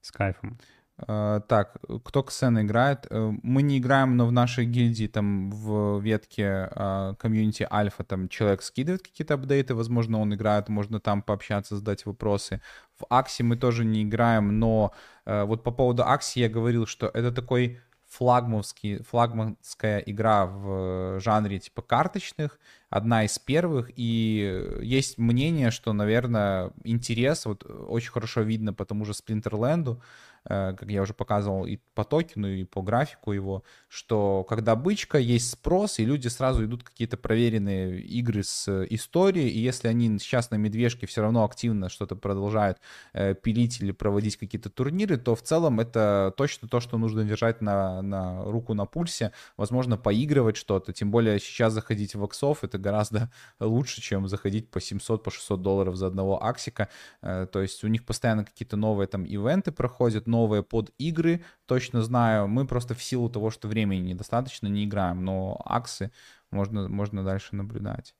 с кайфом. Uh, так, кто Ксен играет? Uh, мы не играем, но в нашей гильдии, там, в ветке uh, комьюнити Альфа, там, человек скидывает какие-то апдейты, возможно, он играет, можно там пообщаться, задать вопросы. В Акси мы тоже не играем, но вот по поводу Акси я говорил, что это такой флагманский, флагманская игра в жанре типа карточных, одна из первых, и есть мнение, что, наверное, интерес вот очень хорошо видно по тому же Splinterland, Э, как я уже показывал и по токену, и по графику его, что когда бычка, есть спрос, и люди сразу идут какие-то проверенные игры с историей, и если они сейчас на медвежке все равно активно что-то продолжают э, пилить или проводить какие-то турниры, то в целом это точно то, что нужно держать на, на руку на пульсе, возможно, поигрывать что-то, тем более сейчас заходить в аксов это гораздо лучше, чем заходить по 700, по 600 долларов за одного аксика, э, то есть у них постоянно какие-то новые там ивенты проходят, новые под игры, точно знаю. Мы просто в силу того, что времени недостаточно, не играем, но аксы можно, можно дальше наблюдать.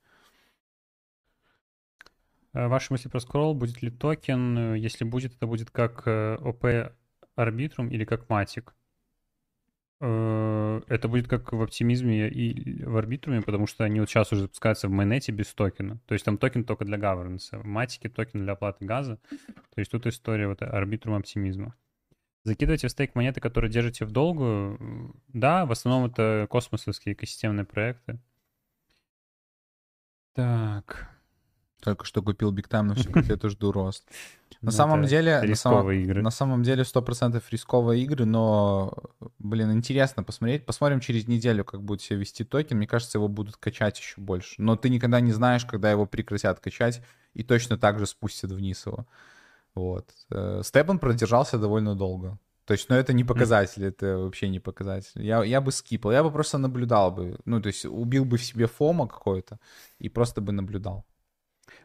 Э, ваши мысли про Scroll, будет ли токен? Если будет, это будет как э, Arbitrum или как? Э, это будет как в оптимизме и в Arbitrum е, потому что они вот сейчас уже запускаются в mainnet е без токена. То есть там токен только для governance. В Matic е токен для оплаты газа. То есть тут история вот Arbitrum Optimism а. Закидываете в стейк монеты, которые держите в долгую. Да, в основном это космосовские экосистемные проекты. Так. Только что купил Big Time, но все конфету жду рост. На самом деле... На самом, игры. на самом деле 100% рисковые игры, но, блин, интересно посмотреть. Посмотрим через неделю, как будет себя вести токен. Мне кажется, его будут качать еще больше. Но ты никогда не знаешь, когда его прекратят качать, и точно так же спустят вниз его. Вот. Э, Степан продержался довольно долго. То есть, ну, это не показатель, mm. это вообще не показатель. Я, я бы скипал, я бы просто наблюдал бы. Ну, то есть, убил бы в себе фома какой-то и просто бы наблюдал.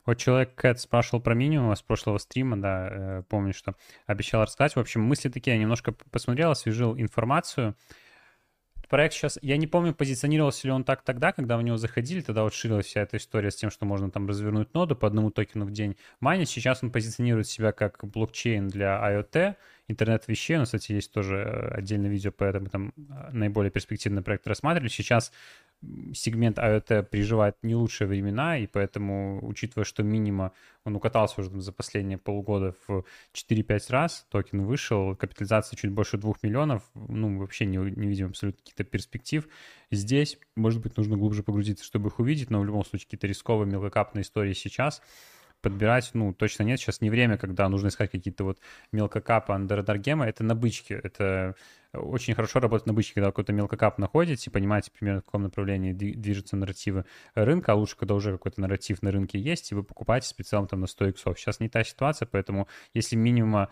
Вот человек Кэт спрашивал про минимум с прошлого стрима, да, э, помню, что обещал рассказать. В общем, мысли такие, я немножко посмотрел, освежил информацию проект сейчас, я не помню, позиционировался ли он так тогда, когда в него заходили, тогда вот ширилась вся эта история с тем, что можно там развернуть ноду по одному токену в день. Майнить сейчас он позиционирует себя как блокчейн для IoT, интернет вещей. У нас, кстати, есть тоже э, отдельное видео по этому, там э, наиболее перспективный проект рассматривали. Сейчас сегмент IoT переживает не лучшие времена, и поэтому, учитывая, что минима, он укатался уже там, за последние полгода в 4-5 раз, токен вышел, капитализация чуть больше 2 миллионов, ну, вообще не, не видим абсолютно каких-то перспектив. Здесь, может быть, нужно глубже погрузиться, чтобы их увидеть, но в любом случае какие-то рисковые мелкокапные истории сейчас — подбирать, ну, точно нет. Сейчас не время, когда нужно искать какие-то вот мелкокапы андердаргема. Это на бычке. Это очень хорошо работает на бычке, когда какой-то мелкокап находите, понимаете примерно, в каком направлении движутся нарративы рынка, а лучше, когда уже какой-то нарратив на рынке есть, и вы покупаете специально там на 100 иксов. Сейчас не та ситуация, поэтому если минимума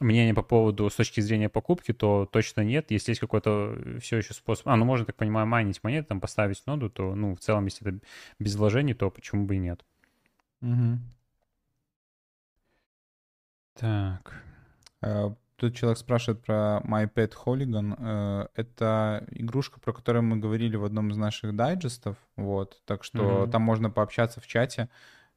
мнение по поводу с точки зрения покупки, то точно нет. Если есть какой-то все еще способ... А, ну можно, так понимаю, майнить монеты, там поставить ноду, то, ну, в целом, если это без вложений, то почему бы и нет. Угу. Так. Э, Тут человек спрашивает про My Pet Hooligan. Э, это игрушка, про которую мы говорили в одном из наших дайджестов. Вот. Так что mm-hmm. там можно пообщаться в чате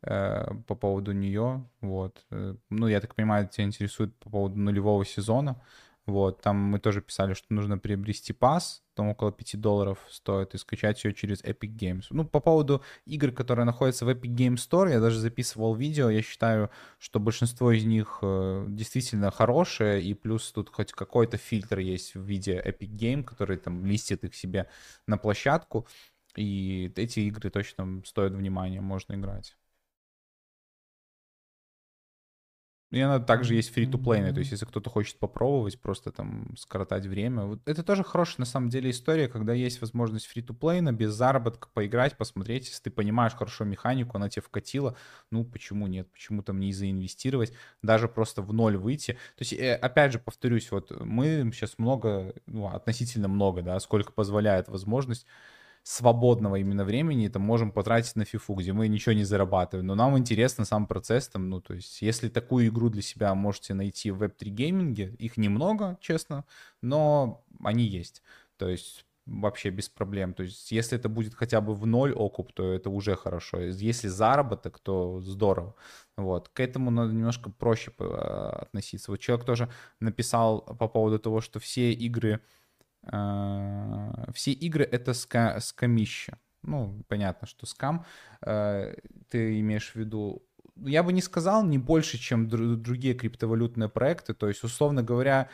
э, по поводу нее. Вот. Ну, я так понимаю, тебя интересует по поводу нулевого сезона. Вот, там мы тоже писали, что нужно приобрести пас, там около 5 долларов стоит, и скачать ее через Epic Games. Ну, по поводу игр, которые находятся в Epic Games Store, я даже записывал видео, я считаю, что большинство из них э, действительно хорошие, и плюс тут хоть какой-то фильтр есть в виде Epic Game, который там листит их себе на площадку, и эти игры точно стоят внимания, можно играть. И она также есть фри to play то есть если кто-то хочет попробовать, просто там скоротать время. Вот это тоже хорошая на самом деле история, когда есть возможность фри to play без заработка поиграть, посмотреть, если ты понимаешь хорошо механику, она тебе вкатила, ну почему нет, почему там не заинвестировать, даже просто в ноль выйти. То есть, э, опять же, повторюсь, вот мы сейчас много, ну, относительно много, да, сколько позволяет возможность, свободного именно времени там можем потратить на фифу, где мы ничего не зарабатываем. Но нам интересно сам процесс там, ну, то есть, если такую игру для себя можете найти в Web3 гейминге, их немного, честно, но они есть. То есть, вообще без проблем. То есть, если это будет хотя бы в ноль окуп, то это уже хорошо. Если заработок, то здорово. Вот. К этому надо немножко проще э, относиться. Вот человек тоже написал по поводу того, что все игры все игры — это ска скамище. Ну, понятно, что скам. Э, ты имеешь в виду я бы не сказал не больше, чем другие криптовалютные проекты. То есть, условно говоря,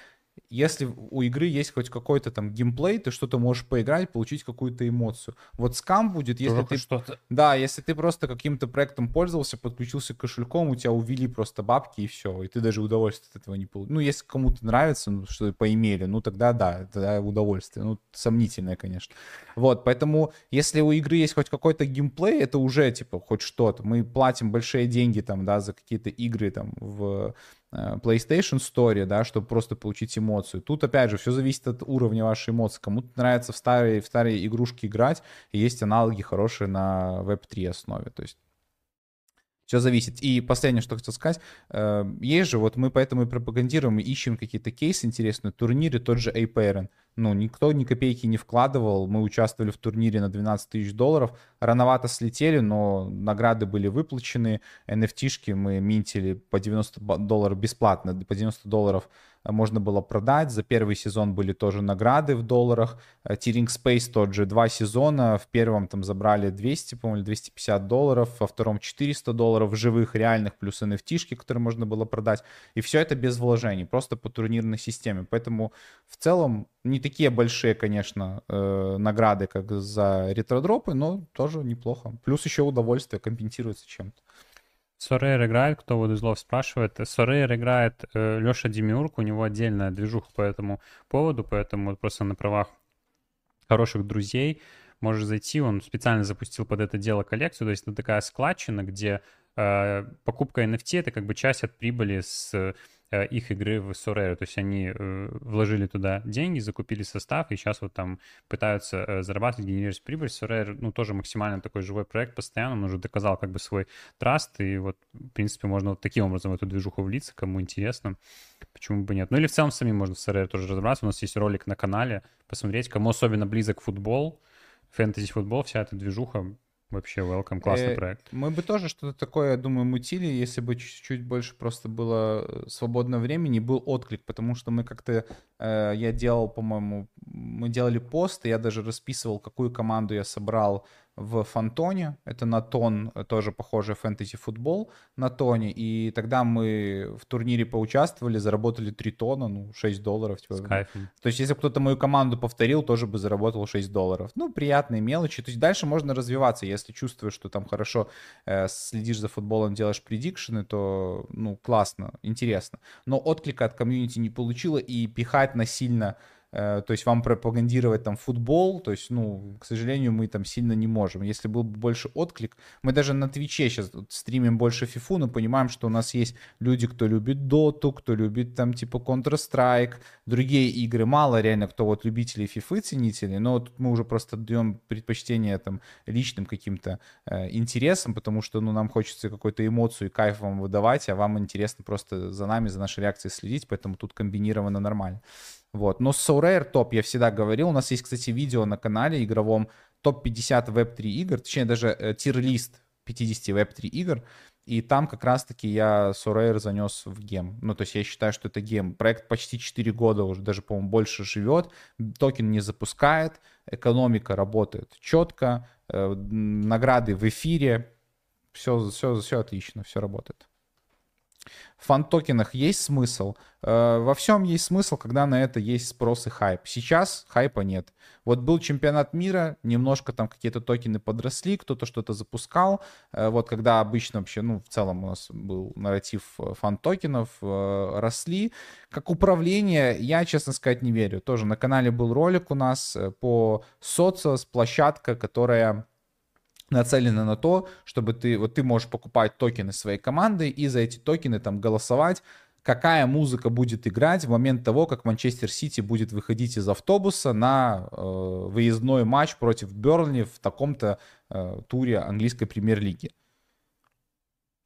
если у игры есть хоть какой-то там геймплей, ты что-то можешь поиграть, получить какую-то эмоцию. Вот скам будет, если Только ты... Что-то. Да, если ты просто каким-то проектом пользовался, подключился к кошельком, у тебя увели просто бабки и все, и ты даже удовольствие от этого не получил. Ну, если кому-то нравится, ну, что поимели, ну, тогда да, тогда удовольствие. Ну, сомнительное, конечно. Вот, поэтому, если у игры есть хоть какой-то геймплей, это уже, типа, хоть что-то. Мы платим большие деньги там, да, за какие-то игры там в PlayStation Story, да, чтобы просто получить эмоцию. Тут, опять же, все зависит от уровня вашей эмоции. Кому-то нравится в старые, в старые игрушки играть, и есть аналоги хорошие на Web3 основе. То есть все зависит. И последнее, что хотел сказать, э, есть же, вот мы поэтому и пропагандируем, и ищем какие-то кейсы интересные, турниры, тот же A-Parent. Ну, никто ни копейки не вкладывал, мы участвовали в турнире на 12 тысяч долларов, рановато слетели, но награды были выплачены, NFT-шки мы минтили по 90 долларов бесплатно, по 90 долларов можно было продать. За первый сезон были тоже награды в долларах. Тиринг э, Space тот же, два сезона. В первом там забрали 200, по-моему, 250 долларов, во втором 400 долларов живых, реальных, плюс NFT-шки, которые можно было продать. И все это без вложений, просто по турнирной системе. Поэтому в целом не такие большие, конечно, э, награды, как за ретродропы, но тоже неплохо. Плюс еще удовольствие компенсируется чем-то. Сорейр играет, кто вот из лов спрашивает. Сорейр играет э, Леша Демиург, у него отдельная движуха по этому поводу, поэтому просто на правах хороших друзей можешь зайти, он специально запустил под это дело коллекцию, то есть это такая складчина, где э, покупка NFT — это как бы часть от прибыли с их игры в Sorare. То есть они э, вложили туда деньги, закупили состав, и сейчас вот там пытаются э, зарабатывать, генерировать прибыль. Sorare, ну, тоже максимально такой живой проект постоянно, он уже доказал как бы свой траст, и вот, в принципе, можно вот таким образом в эту движуху влиться, кому интересно. Почему бы нет? Ну или в целом самим можно в Sorare тоже разобраться. У нас есть ролик на канале, посмотреть, кому особенно близок футбол, фэнтези-футбол, вся эта движуха, Вообще, welcome, классный э, проект. Мы бы тоже что-то такое, я думаю, мутили, если бы чуть-чуть больше просто было э, свободного времени, был отклик, потому что мы как-то, я делал, по-моему, мы делали пост, и я даже расписывал, какую команду я собрал в Фантоне, это на тон, э, тоже похожий фэнтези-футбол на тоне, и тогда мы в турнире поучаствовали, заработали 3 тона, ну, 6 долларов. Типа. С кайфом. То есть если кто-то мою команду повторил, тоже бы заработал 6 долларов. Ну, приятные мелочи, то есть дальше можно развиваться, если чувствуешь, что там хорошо э, следишь за футболом, делаешь предикшены, то, ну, классно, интересно. Но отклика от комьюнити не получила, и пихать насильно э, то есть вам пропагандировать там футбол, то есть, ну, к сожалению, мы там сильно не можем. Если был бы больше отклик, мы даже на Твиче сейчас стримим больше фифу, но понимаем, что у нас есть люди, кто любит доту, кто любит там типа Counter-Strike, другие игры, мало реально кто вот любителей фифы, ценителей, но вот мы уже просто даем предпочтение там личным каким-то э, интересам, потому что, ну, нам хочется какую-то эмоцию и кайф вам выдавать, а вам интересно просто за нами, за нашей реакцией следить, поэтому тут комбинировано нормально. Вот. Но с SoRare топ я всегда говорил. У нас есть, кстати, видео на канале игровом топ-50 Web3 игр, точнее даже э, тир-лист 50 Web3 игр. И там как раз-таки я SoRare занес в гем. Ну, то есть я считаю, что это гем. Проект почти 4 года уже, даже, по-моему, больше живет. Токен не запускает, экономика работает четко, э, награды в эфире. Все, все, все отлично, все работает в фан-токенах есть смысл? Э, во всем есть смысл, когда на это есть спрос и хайп. Сейчас хайпа нет. Вот был чемпионат мира, немножко там какие-то токены подросли, кто-то что-то запускал. Э, вот когда обычно вообще, ну, в целом у нас был нарратив э, фан-токенов, росли. Как управление, я, честно сказать, не верю. Тоже на канале был ролик у нас по социос, площадка, которая нацелены на то, чтобы ты, вот ты можешь покупать токены своей команды и за эти токены там голосовать, какая музыка будет играть в момент того, как Манчестер Сити будет выходить из автобуса на э, выездной матч против Бернли в таком-то э, туре английской премьер-лиги.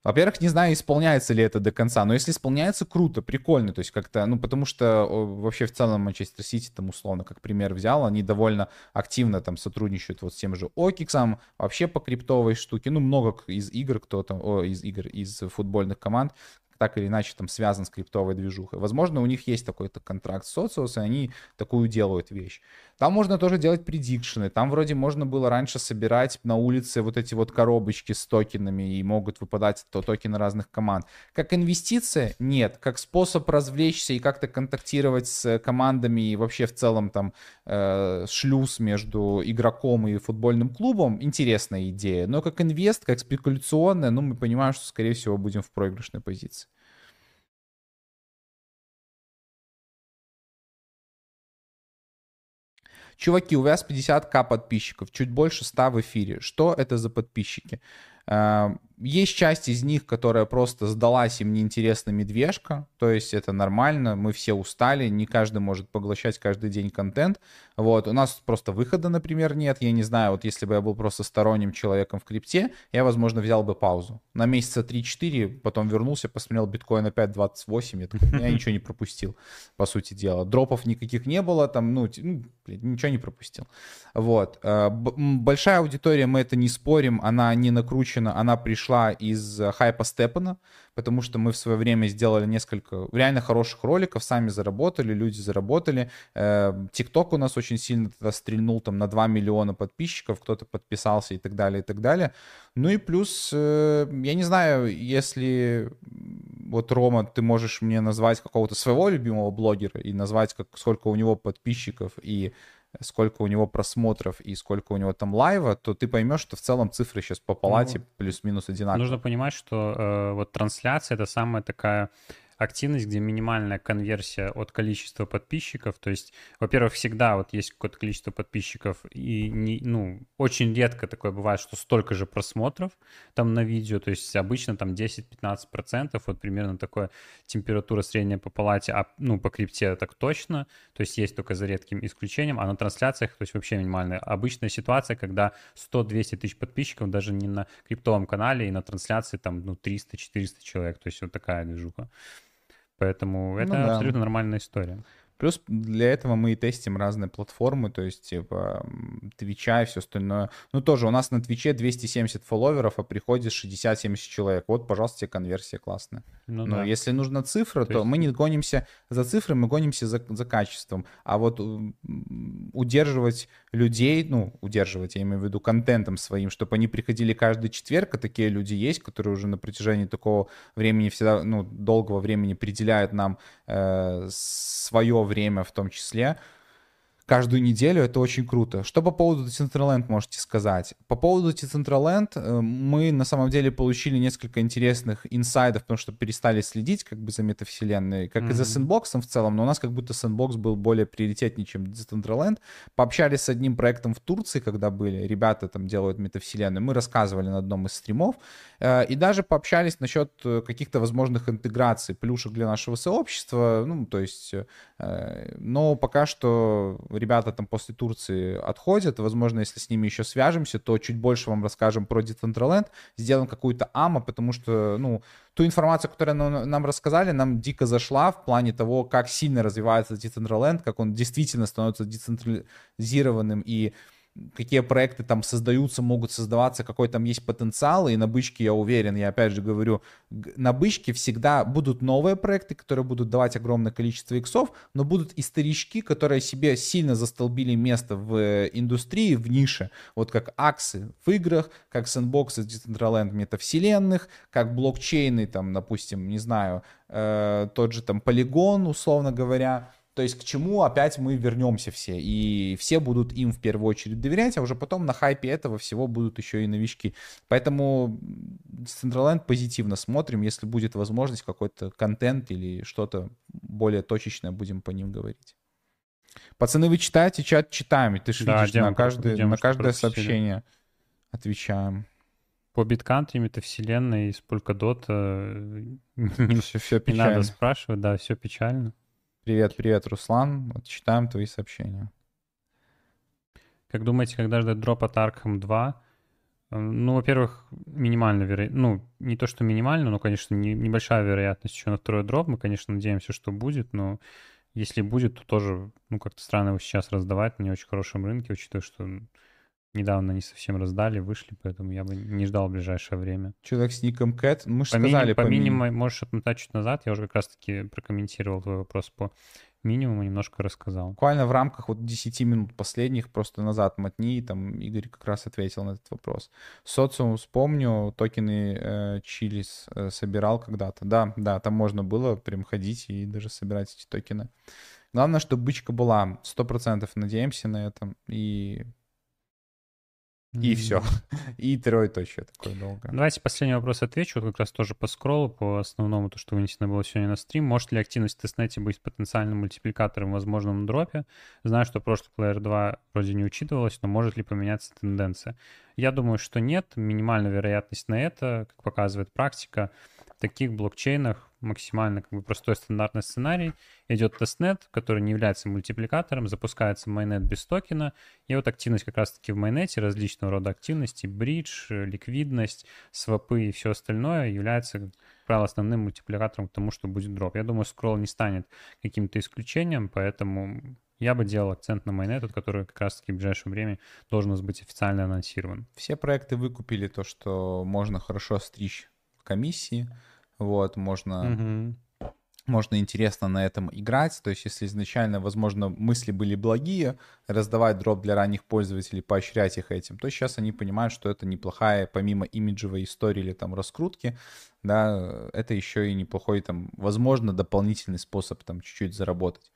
Во-первых, не знаю, исполняется ли это до конца, но если исполняется, круто, прикольно, то есть как-то, ну, потому что вообще в целом Манчестер Сити, там, условно, как пример взял, они довольно активно там сотрудничают вот с тем же Окиксом, вообще по криптовой штуке, ну, много из игр кто-то, о, из игр, из футбольных команд, так или иначе там связан с криптовой движухой. Возможно, у них есть такой-то контракт с Socios, и они такую делают вещь. Там можно тоже делать предикшены. Там вроде можно было раньше собирать на улице вот эти вот коробочки с токенами, и могут выпадать то токены разных команд. Как инвестиция? Нет. Как способ развлечься и как-то контактировать с командами и вообще в целом там э, шлюз между игроком и футбольным клубом? Интересная идея. Но как инвест, как спекуляционная, ну мы понимаем, что скорее всего будем в проигрышной позиции. Чуваки, у вас 50к подписчиков, чуть больше 100 в эфире. Что это за подписчики? Есть часть из них, которая просто сдалась, им неинтересна медвежка, то есть это нормально, мы все устали, не каждый может поглощать каждый день контент, вот, у нас просто выхода, например, нет, я не знаю, вот если бы я был просто сторонним человеком в крипте, я, возможно, взял бы паузу, на месяца 3-4, потом вернулся, посмотрел биткоин опять 28, я, такой, я ничего не пропустил, по сути дела, дропов никаких не было, там, ну, ну ничего не пропустил, вот, э, большая аудитория, мы это не спорим, она не накручена, она пришла пришла из э, хайпа Степана, потому что мы в свое время сделали несколько реально хороших роликов, сами заработали, люди заработали. Э, ТикТок у нас очень сильно тогда стрельнул там на 2 миллиона подписчиков, кто-то подписался и так далее, и так далее. Ну и плюс, э, я не знаю, если вот, Рома, ты можешь мне назвать какого-то своего любимого блогера и назвать, как, сколько у него подписчиков и сколько у него просмотров и сколько у него там лайва, то ты поймешь, что в целом цифры сейчас по палате ну, плюс-минус одинаковые. Нужно понимать, что э, вот трансляция это самая такая активность, где минимальная конверсия от количества подписчиков. То есть, во-первых, всегда вот есть какое-то количество подписчиков, и не, ну, очень редко такое бывает, что столько же просмотров там на видео. То есть обычно там 10-15%, вот примерно такая температура средняя по палате, а ну, по крипте так точно. То есть есть только за редким исключением, а на трансляциях, то есть вообще минимальная. Обычная ситуация, когда 100-200 тысяч подписчиков даже не на криптовом канале, и на трансляции там, ну, 300-400 человек. То есть вот такая движуха. Поэтому ну это ну, да. абсолютно нормальная история. Плюс для этого мы и тестим разные платформы, то есть типа Твича и все остальное. Ну тоже у нас на Твиче 270 фолловеров, а приходит 60-70 человек. Вот, пожалуйста, тебе конверсия классная. Ну, Но да. если нужна цифра, то, то есть... мы не гонимся за цифрой, мы гонимся за, за качеством. А вот удерживать людей, ну, удерживать, я имею в виду, контентом своим, чтобы они приходили каждый четверг, а такие люди есть, которые уже на протяжении такого времени всегда, ну, долгого времени определяют нам э, свое время в том числе, каждую неделю, это очень круто. Что по поводу Decentraland можете сказать? По поводу Decentraland э, мы на самом деле получили несколько интересных инсайдов, потому что перестали следить как бы за метавселенной, как mm-hmm. и за сэндбоксом в целом, но у нас как будто сэндбокс был более приоритетнее, чем Decentraland. Пообщались с одним проектом в Турции, когда были, ребята там делают метавселенную, мы рассказывали на одном из стримов, э, и даже пообщались насчет э, каких-то возможных интеграций, плюшек для нашего сообщества, ну, то есть, но пока что ребята там после Турции отходят, возможно, если с ними еще свяжемся, то чуть больше вам расскажем про Decentraland, сделаем какую-то АМА, потому что, ну, ту информацию, которую нам, нам рассказали, нам дико зашла в плане того, как сильно развивается Decentraland, как он действительно становится децентрализированным и какие проекты там создаются, могут создаваться, какой там есть потенциал, и на бычке я уверен, я опять же говорю, на бычке всегда будут новые проекты, которые будут давать огромное количество иксов, но будут и старички, которые себе сильно застолбили место в индустрии, в нише, вот как аксы в играх, как сэндбоксы Decentraland метавселенных, как блокчейны, там, допустим, не знаю, э, тот же там полигон, условно говоря, то есть к чему опять мы вернемся все, и все будут им в первую очередь доверять, а уже потом на хайпе этого всего будут еще и новички. Поэтому Decentraland позитивно смотрим, если будет возможность какой-то контент или что-то более точечное будем по ним говорить. Пацаны, вы читаете чат? Читаем. Ты же да, видишь, на, каждый, на каждое сообщение отвечаем. По биткантри, метавселенной, из Polkadot все, все не надо спрашивать, да, все печально. Привет, привет, Руслан. Вот читаем твои сообщения. Как думаете, когда ждать дроп от Arkham 2? Э, ну, во-первых, минимально вероятность. Ну, не то, что минимально, но, конечно, не, небольшая вероятность еще на второй дроп. Мы, конечно, надеемся, что будет, но если будет, то тоже, ну, как-то странно его сейчас раздавать на не очень хорошем рынке, учитывая, что недавно не совсем раздали, вышли, поэтому я бы не ждал в ближайшее время. Человек с ником Кэт, мы же по сказали по, по минимуму, можешь отмотать чуть назад, я уже как раз-таки прокомментировал твой вопрос по минимуму, немножко рассказал. Буквально в рамках вот 10 минут последних просто назад мотни, и там Игорь как раз ответил на этот вопрос. Социум, вспомню, токены э, Чилис э, собирал когда-то. Да, да, там можно было прям ходить и даже собирать эти токены. Главное, чтобы бычка была. Сто процентов надеемся на это. И и mm-hmm. все. И троеточие такое долго. Давайте последний вопрос отвечу. Вот как раз тоже по скроллу, по основному, то, что вынесено было сегодня на стрим. Может ли активность в тестнете быть потенциальным мультипликатором в возможном дропе? Знаю, что прошлый Player 2 вроде не учитывалось, но может ли поменяться тенденция? Я думаю, что нет. Минимальная вероятность на это, как показывает практика, таких блокчейнах максимально как бы простой стандартный сценарий. Идет testnet, который не является мультипликатором, запускается mainnet без токена, и вот активность как раз-таки в mainnet е, различного рода активности, bridge, ликвидность, swap ы и все остальное является, как правило, основным мультипликатором к тому, что будет дроп. Я думаю, Scroll не станет каким-то исключением, поэтому я бы делал акцент на mainnet, который как раз-таки в ближайшее время должен быть официально анонсирован. Все проекты выкупили то, что можно хорошо стричь комиссии, вот, можно, угу. можно интересно на этом играть. То есть, если изначально, возможно, мысли были благие, раздавать дроп для ранних пользователей, поощрять их этим, то сейчас они понимают, что это неплохая, помимо имиджевой истории или там раскрутки, да, это еще и неплохой там, возможно, дополнительный способ там чуть-чуть заработать.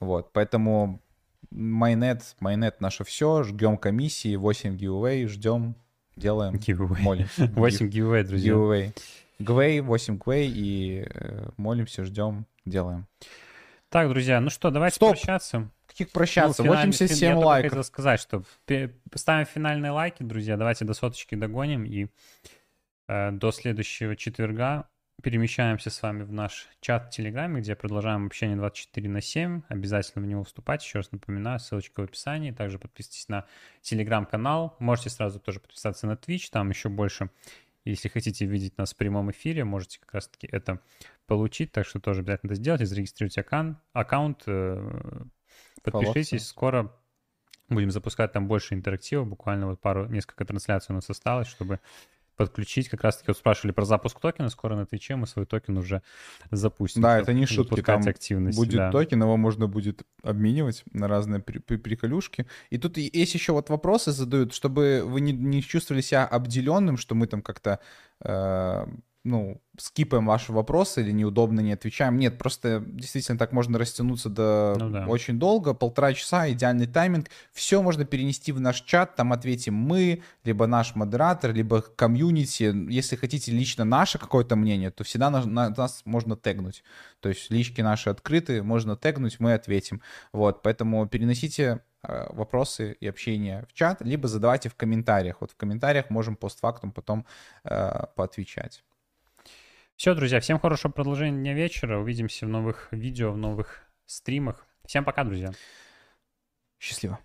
Вот, поэтому майнет, майнет наше все, ждем комиссии, 8 giveaway, ждем, делаем, giveaway. молим. 8 giveaway, друзья. Giveaway. Гвей, 8 Гвей, и э, молимся, ждем, делаем. Так, друзья, ну что, давайте Стоп. прощаться. Каких прощаться? Ну, 87 я лайков. Я хотел сказать, что ставим финальные лайки, друзья, давайте до соточки догоним, и э, до следующего четверга перемещаемся с вами в наш чат в Телеграме, где продолжаем общение 24 на 7. Обязательно в него вступать. Еще раз напоминаю, ссылочка в описании. Также подписывайтесь на Телеграм-канал. Можете сразу тоже подписаться на Twitch, там еще больше если хотите видеть нас в прямом эфире, можете как раз-таки это получить, так что тоже обязательно это сделать, зарегистрируйте аккаунт, аккаунт э, подпишитесь, скоро будем запускать там больше интерактива, буквально вот пару, несколько трансляций у нас осталось, чтобы подключить. Как раз-таки вот спрашивали про запуск токена. Скоро на Twitch е мы свой токен уже запустим. Да, это не шутки. Там активность, будет да. токен, его можно будет обменивать на разные при при приколюшки. И тут есть еще вот вопросы задают, чтобы вы не, не чувствовали себя обделенным, что мы там как-то... Э ну, скипаем ваши вопросы или неудобно не отвечаем. Нет, просто действительно так можно растянуться до ну, да. очень долго, полтора часа, идеальный тайминг. Все можно перенести в наш чат, там ответим мы, либо наш модератор, либо комьюнити. Если хотите лично наше какое-то мнение, то всегда на, на, нас можно тегнуть. То есть лички наши открыты, можно тегнуть, мы ответим. Вот, поэтому переносите э, вопросы и общение в чат, либо задавайте в комментариях. Вот в комментариях можем постфактум потом э, поотвечать. Все, друзья, всем хорошего продолжения дня вечера. Увидимся в новых видео, в новых стримах. Всем пока, друзья. Счастливо.